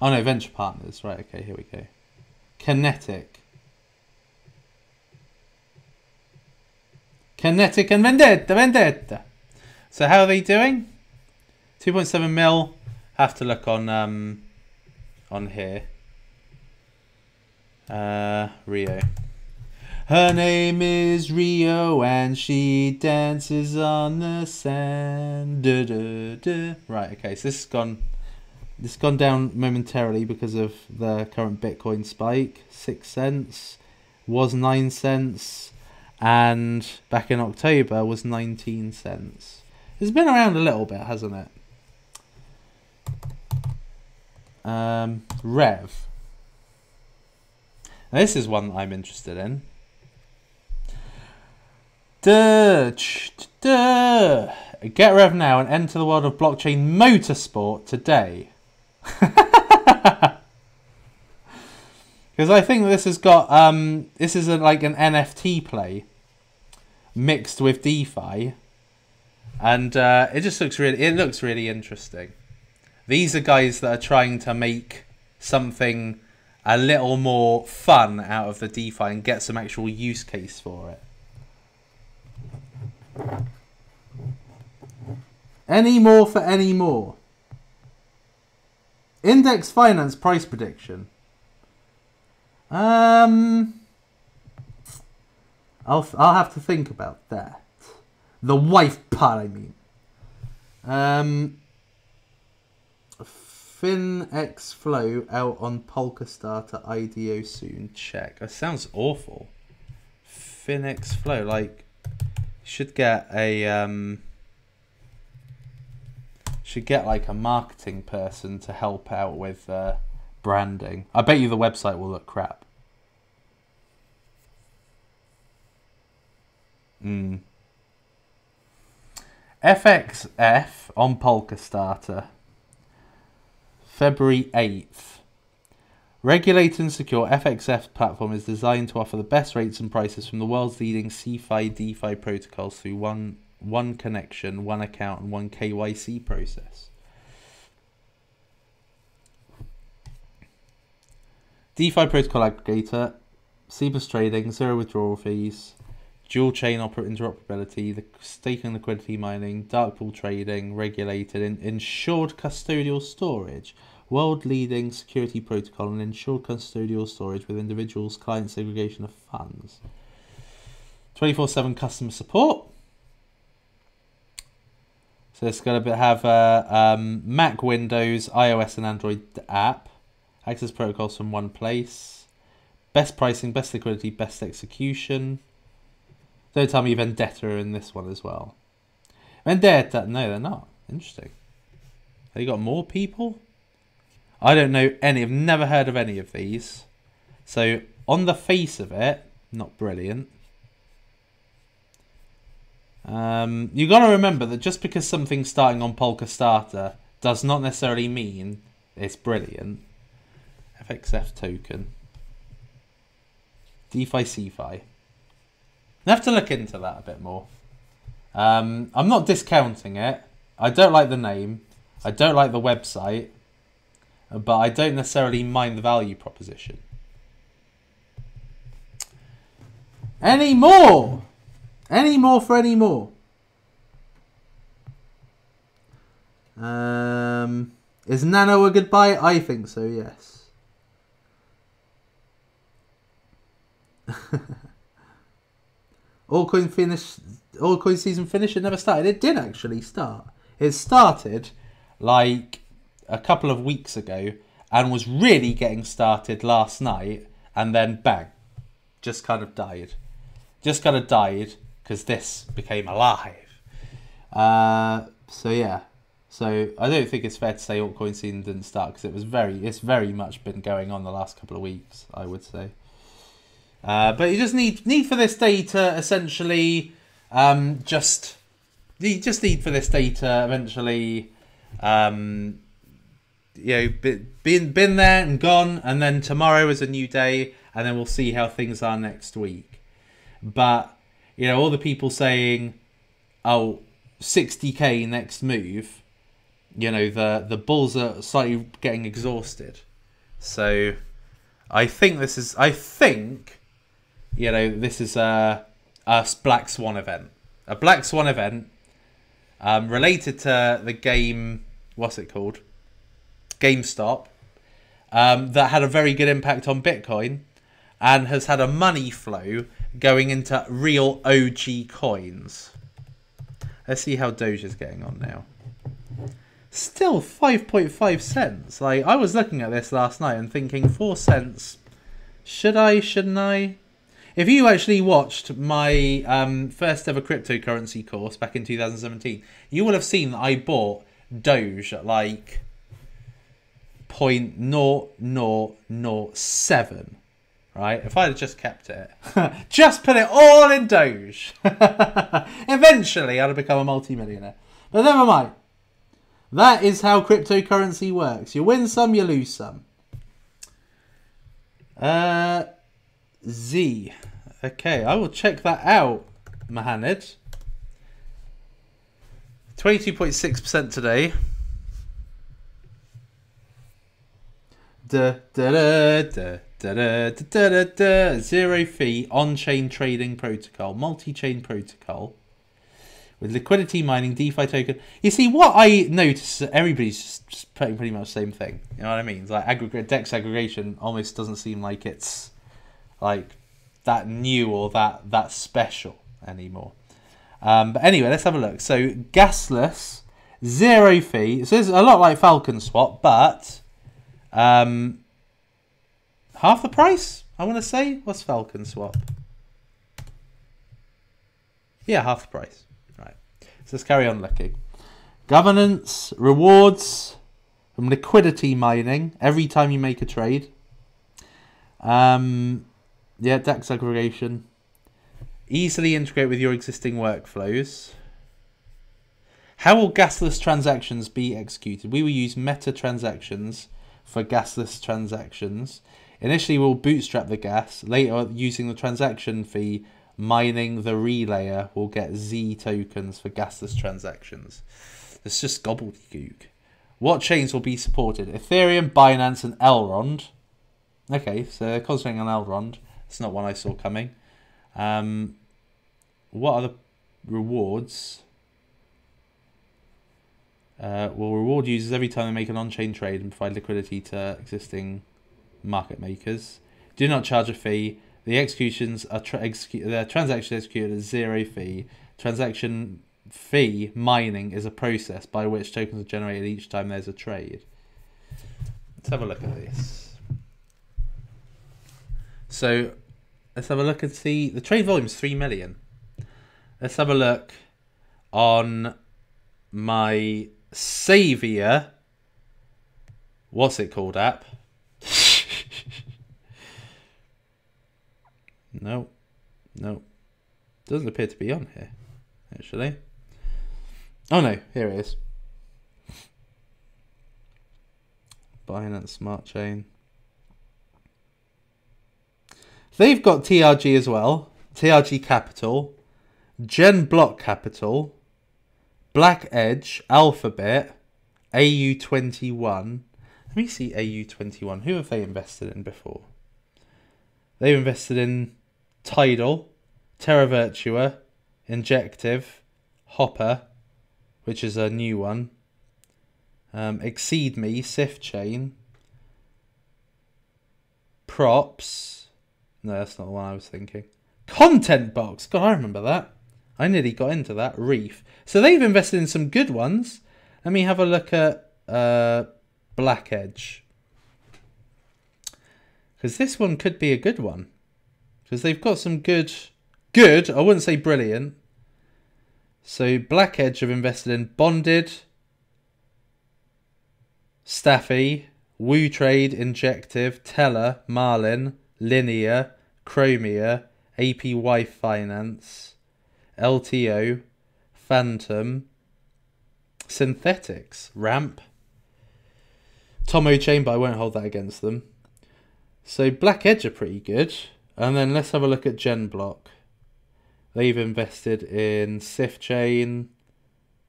Oh no, venture partners. Right. Okay. Here we go. Kenetic. Kenetic and Vendetta, Vendetta. So how are they doing? 2.7 mil. Have to look on um, on here. Uh, Rio. Her name is Rio and she dances on the sand. Da, da, da. Right, okay, so this has gone this has gone down momentarily because of the current Bitcoin spike. Six cents was nine cents and back in October was 19 cents. It's been around a little bit, hasn't it? Um, REVV. Now, this is one that I'm interested in. Duh, duh. Get REVV now and enter the world of blockchain motorsport today. Because I think this has got um, this is a, like an NFT play mixed with DeFi, and uh, it just looks really it looks really interesting. These are guys that are trying to make something a little more fun out of the DeFi and get some actual use case for it. Any more for any more? Index finance price prediction. Um, I'll I'll have to think about that. The wife part, I mean. Um, FinX Flow out on Polkastar IDO soon. Check. That sounds awful. FinX Flow, like, should get a um, should get like a marketing person to help out with uh, branding. I bet you the website will look crap. Hmm. FXF on Polkastarter. February 8th. Regulate and secure FXF platform is designed to offer the best rates and prices from the world's leading CeFi DeFi protocols through one one connection, one account, and one KYC process. DeFi protocol aggregator, CBUS trading, zero withdrawal fees, dual chain interoperability, the stake staking liquidity mining, dark pool trading, regulated, and insured custodial storage, world leading security protocol, and insured custodial storage with individuals, client segregation of funds. 24 7 customer support. So it's going to have a um, Mac, Windows, iOS, and Android app. Access protocols from one place. Best pricing, best liquidity, best execution. Don't tell me Vendetta are in this one as well. Vendetta, no, they're not. Interesting. They got more people? I don't know any. I've never heard of any of these. So on the face of it, not brilliant. Um, you got to remember that just because something's starting on Polkastarter does not necessarily mean it's brilliant. FXF token. DeFi CeFi. I have to look into that a bit more. Um, I'm not discounting it. I don't like the name. I don't like the website. But I don't necessarily mind the value proposition. Any more? Any more for any more? Um, is Nano a goodbye? I think so, yes. All finish all coin season finish it never started. It did actually start. It started like a couple of weeks ago and was really getting started last night and then bang. Just kind of died. Just kind of died because this became alive. Uh, so yeah. So I don't think it's fair to say altcoin season didn't start because it was very, it's very much been going on the last couple of weeks. I would say. Uh, but you just need need for this data essentially um, just you just need for this data eventually um, you know been been there and gone and then tomorrow is a new day and then we'll see how things are next week. But you know all the people saying oh 60k next move you know the the bulls are slightly getting exhausted. So i think this is i think you know, this is a, a Black Swan event. A Black Swan event um, related to the game, what's it called? GameStop, um, that had a very good impact on Bitcoin and has had a money flow going into real OG coins. Let's see how Doge is getting on now. Still 5.5 cents. Like, I was looking at this last night and thinking, 4 cents. Should I, shouldn't I? If you actually watched my um, first ever cryptocurrency course back in 2017, you will have seen that I bought Doge at like point naught naught naught seven. Right? If I had just kept it, just put it all in Doge, eventually I'd have become a multi-millionaire. But never mind. That is how cryptocurrency works. You win some, you lose some. Uh, Z. Okay, I will check that out, Mohamed. 22.6% today. Da, da, da, Da, da, da, Zero fee on-chain trading protocol, multi-chain protocol with liquidity mining, DeFi token. You see, what I notice everybody's just, pretty, much the same thing. You know what I mean? Like aggregate dex aggregation almost doesn't seem like it's like that new or that that special anymore. Um, but anyway, let's have a look. So gasless, zero fee. So it's a lot like Falcon Swap, but um, half the price. I want to say what's Falcon Swap. Yeah, half the price. Right. So let's carry on looking. Governance, rewards from liquidity mining every time you make a trade. Um, yeah, DEX aggregation. Easily integrate with your existing workflows. How will gasless transactions be executed? We will use meta transactions for gasless transactions. Initially, we'll bootstrap the gas. Later, using the transaction fee, mining the relayer, we'll get Z tokens for gasless transactions. It's just gobbledygook. What chains will be supported? Ethereum, Binance, and Elrond. Okay, so concentrating on Elrond. It's not one I saw coming. Um, what are the rewards? Uh, will reward users every time they make an on-chain trade and provide liquidity to existing market makers. Do not charge a fee. The executions are tra- execu- the transaction executed at zero fee. Transaction fee mining is a process by which tokens are generated each time there's a trade. Let's have a look at this. So let's have a look and see. The trade volume is 3 million. Let's have a look on my Savior. What's it called app? no. No. Doesn't appear to be on here, actually. Oh no, here it is. Binance Smart Chain. They've got TRG as well. TRG Capital. Gen Block Capital. Black Edge. Alphabet. AU21. Let me see AU21. Who have they invested in before? They've invested in Tidal, Terra Virtua, Injective, Hopper, which is a new one, um, Exceed Me, Sifchain, Props. No, that's not the one I was thinking. Content Box. God, I remember that. I nearly got into that. Reef. So they've invested in some good ones. Let me have a look at uh, Black Edge. Because this one could be a good one. Because they've got some good... Good, I wouldn't say brilliant. So Black Edge have invested in Bonded, StaFi, Woo Trade, Injective, Tellor, Marlin, Linear, Chromia, APY Finance, LTO, Fantom, Synthetix, Ramp, TomoChain, but I won't hold that against them. So Black Edge are pretty good. And then let's have a look at Gen Block. They've invested in Sif Chain,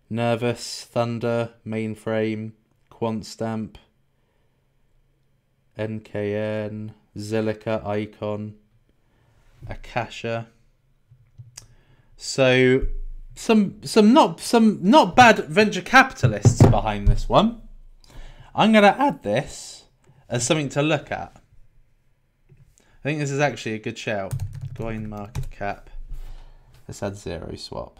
Nervos, Thunder, Mainframe, QuantStamp, NKN, Zilliqa, Icon, Akasha. So some some not some not bad venture capitalists behind this one. I'm going to add this as something to look at. I think this is actually a good shout. CoinMarketCap. Let's add ZeroSwap.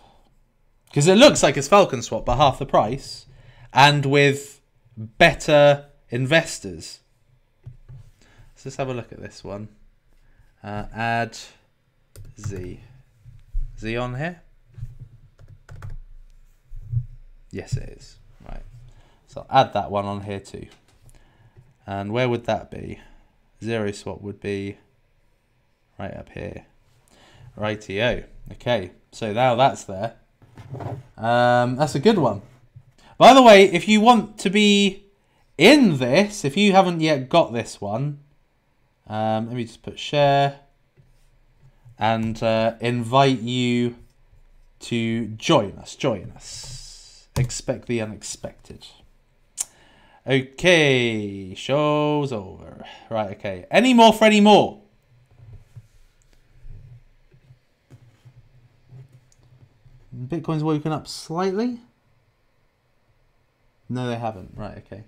Because it looks like it's Falcon swap, but half the price. And with better investors. Let's have a look at this one. Uh, add Z. Z on here? Yes, it is. Right. So I'll add that one on here too. And where would that be? ZeroSwap would be right up here. Rightio. Okay, so now that's there. Um, that's a good one. By the way, if you want to be in this, if you haven't yet got this one, um, let me just put share and uh, invite you to join us. Join us. Expect the unexpected. Okay, show's over. Right, okay. Any more for any more? Bitcoin's woken up slightly. No, they haven't. Right, okay.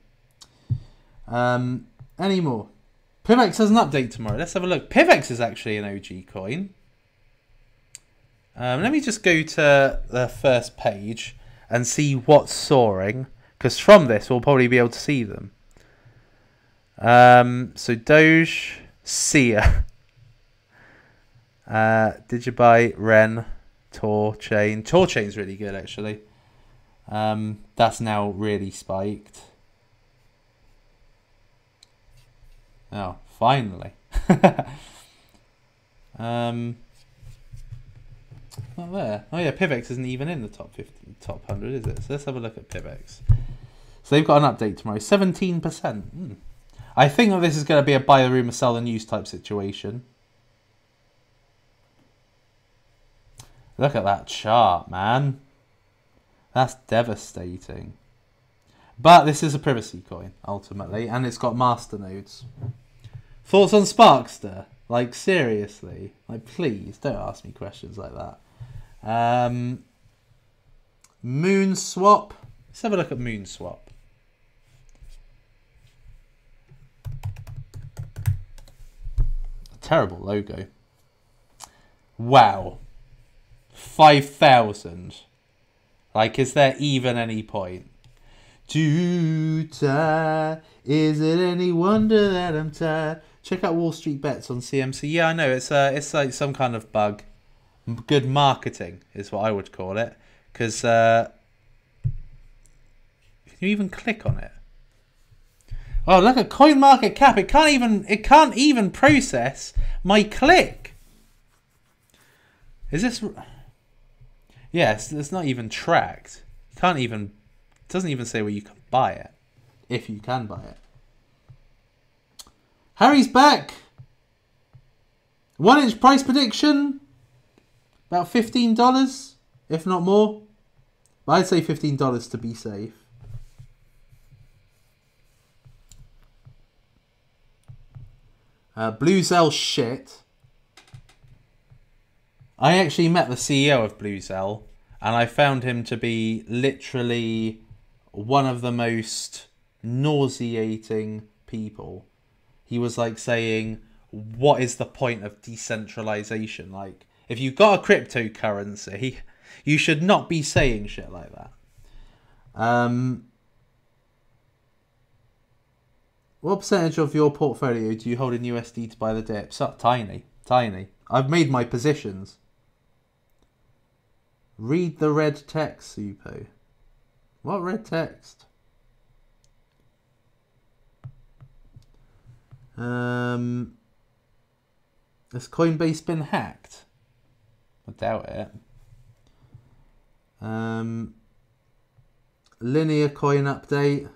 Um, any more? PIVX has an update tomorrow. Let's have a look. PIVX is actually an OG coin. Um, let me just go to the first page and see what's soaring. Because from this, we'll probably be able to see them. Um, so Doge, Sia, uh, Digibyte, Ren, THORChain. Tor really good actually. Um, that's now really spiked. Oh, finally. um, not there. Oh yeah, PIVX isn't even in the top 50, top 100, is it? So let's have a look at PIVX. So they've got an update tomorrow. 17%. Mm. I think that this is going to be a buy the rumor, sell the news type situation. Look at that chart, man. That's devastating. But this is a privacy coin, ultimately, and it's got master nodes. Thoughts on Sparkster? Like, seriously? Like, please, don't ask me questions like that. Um, Moon Swap. Let's have a look at Moon Swap. Terrible logo. Wow. 5,000. Like, is there even any point? Too. Is it any wonder that I'm tired? Check out Wall Street Bets on CMC. Yeah, I know. It's uh, it's like some kind of bug. good marketing is what I would call it. Because uh, can you even click on it? Oh, look at CoinMarketCap. It can't even it can't even process my click. Is this? Yes, it's not even tracked. Can't even. It doesn't even say where you can buy it, if you can buy it. Harry's back. 1inch price prediction. About fifteen dollars, if not more. But I'd say fifteen dollars to be safe. Uh, Bluzelle shit. I actually met the CEO of Bluzelle, and I found him to be literally one of the most nauseating people. He was like saying, What is the point of decentralization? Like, if you've got a cryptocurrency, you should not be saying shit like that. Um, what percentage of your portfolio do you hold in USD to buy the dips? Oh, tiny, tiny. I've made my positions. Read the red text, Suppo. What red text? Um, has Coinbase been hacked? I doubt it. Um, linear coin update.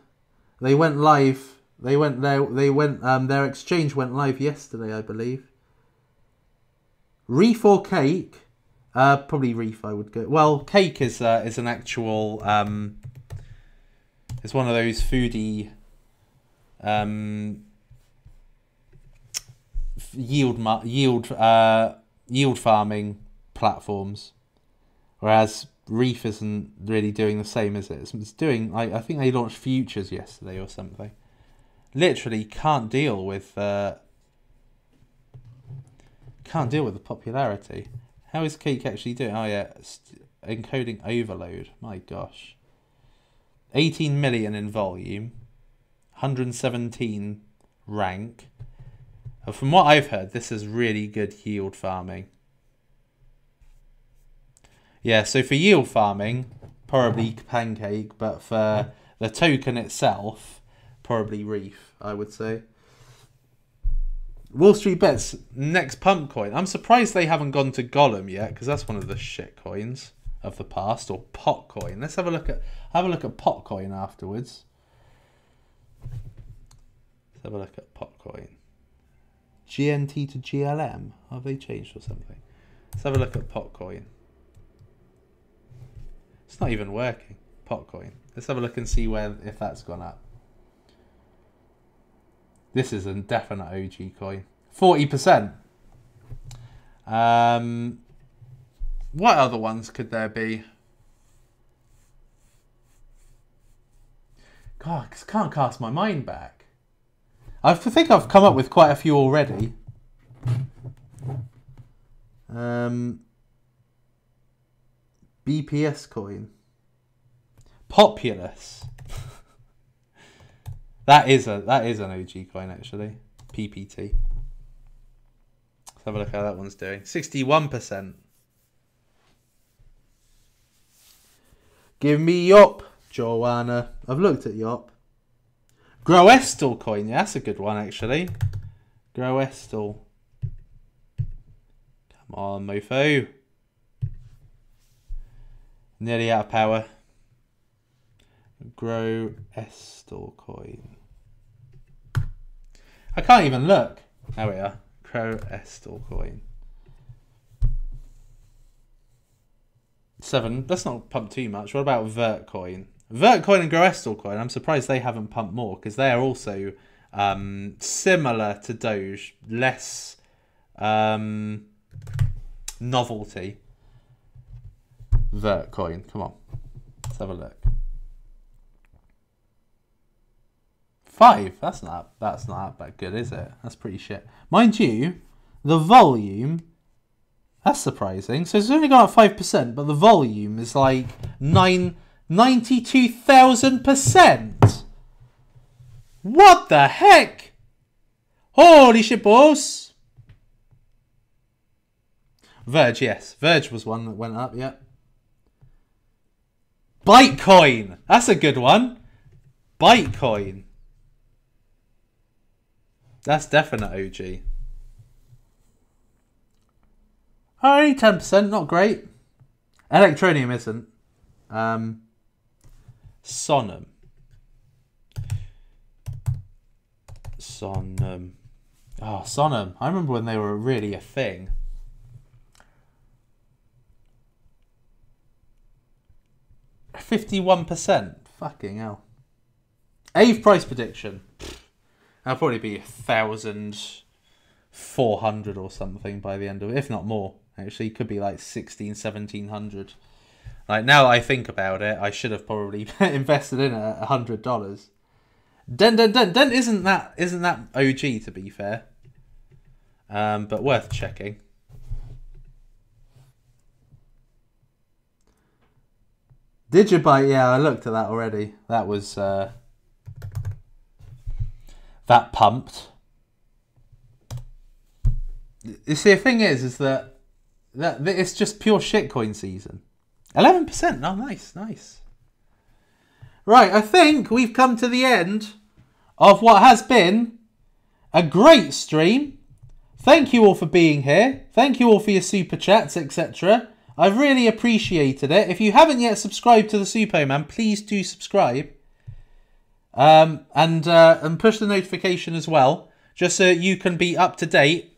They went live. They went there. They went. Um, their exchange went live yesterday, I believe. Reef or cake? Uh, probably reef. I would go. Well, cake is uh, is an actual. Um, it's one of those foodie. Um, yield yield uh, yield farming platforms, whereas Reef isn't really doing the same, is it? It's doing. I, I think they launched futures yesterday or something. Literally can't deal with. Uh, can't deal with the popularity. How is Cake actually doing? Oh yeah, encoding overload. My gosh. 18 million in volume, 117 rank. From what I've heard, this is really good yield farming. Yeah, so for yield farming, probably Pancake, but for the token itself, probably Reef, I would say. Wall Street Bets, next pump coin. I'm surprised they haven't gone to Golem yet, because that's one of the shit coins of the past, or Potcoin. Let's have a look at have a look at Potcoin afterwards. Let's have a look at Potcoin. GNT to GLM? Have they changed or something? Let's have a look at Potcoin. It's not even working. Potcoin. Let's have a look and see where if that's gone up. This is a definite OG coin. 40%. Um, what other ones could there be? God, I can't cast my mind back. I think I've come up with quite a few already. Um, BPS coin. Populous. that is a that is an OG coin actually. PPT. Let's have a look how that one's doing. Sixty-one percent. Give me Yop, Joanna. I've looked at Yop. Groestlcoin, yeah, that's a good one actually. Groestl. Come on, mofo. Nearly out of power. Grow Estel coin. I can't even look. There we are. Grow Estel coin. Seven. Let's not pump too much. What about Vertcoin? Vertcoin and Groestlcoin. I'm surprised they haven't pumped more because they are also um, similar to Doge, less um, novelty. Vertcoin. Come on. Let's have a look. Five. That's not that's not that good, is it? That's pretty shit. Mind you, the volume that's surprising. So it's only gone up five percent, but the volume is like nine ninety-two thousand percent. What the heck? Holy shit, boss! Verge, yes. Verge was one that went up, yeah. Bytecoin. That's a good one. Bytecoin. That's definite OG. Only 10%, not great. Electroneum isn't. Um, SONM. SONM. Oh, SONM. I remember when they were really a thing. Fifty-one percent. Fucking hell. Aave price prediction. I'll probably be a thousand four hundred or something by the end of it, if not more. Actually, could be like 16, 1700. Like now I think about it, I should have probably invested in it at hundred dollars. Dent, dent, dent, dent isn't that isn't that OG to be fair, um, but worth checking. Digibyte, yeah, I looked at that already. That was uh, that pumped. You see, the thing is, is that, that it's just pure shitcoin season. Eleven percent. Oh, nice, nice. Right, I think we've come to the end of what has been a great stream. Thank you all for being here. Thank you all for your super chats, etc. I've really appreciated it. If you haven't yet subscribed to the Suppoman, please do subscribe. Um, and uh, and push the notification as well, just so you can be up to date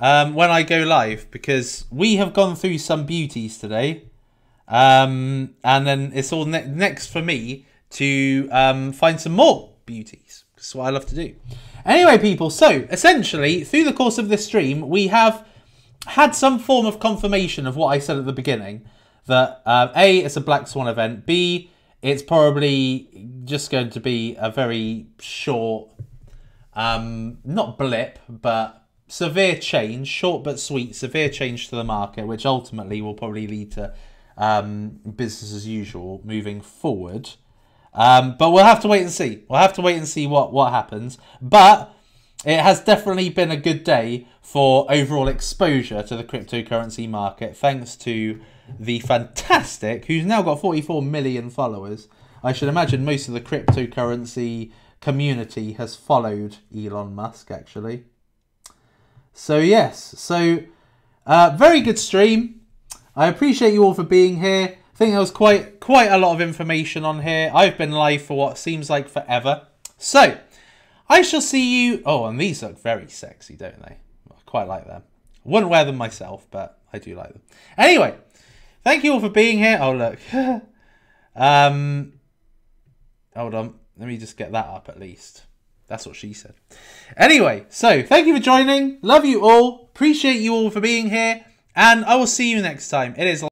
um, when I go live, because we have gone through some beauties today. Um, and then it's all ne next for me to um, find some more beauties. That's what I love to do. Anyway, people, so essentially, through the course of this stream, we have had some form of confirmation of what I said at the beginning. That uh, A, it's a Black Swan event. B, it's probably just going to be a very short, um, not blip, but severe change, short but sweet, severe change to the market, which ultimately will probably lead to um, business as usual moving forward. Um, but we'll have to wait and see. We'll have to wait and see what, what happens. But it has definitely been a good day for overall exposure to the cryptocurrency market, thanks to the fantastic, who's now got 44 million followers. I should imagine most of the cryptocurrency community has followed Elon Musk, actually. So, yes, so uh, very good stream. I appreciate you all for being here. I think there was quite quite a lot of information on here. I've been live for what seems like forever. So, I shall see you... Oh, and these look very sexy, don't they? I quite like them. I wouldn't wear them myself, but I do like them. Anyway, thank you all for being here. Oh, look. um, hold on. Let me just get that up at least. That's what she said. Anyway, so thank you for joining. Love you all. Appreciate you all for being here. And I will see you next time. It is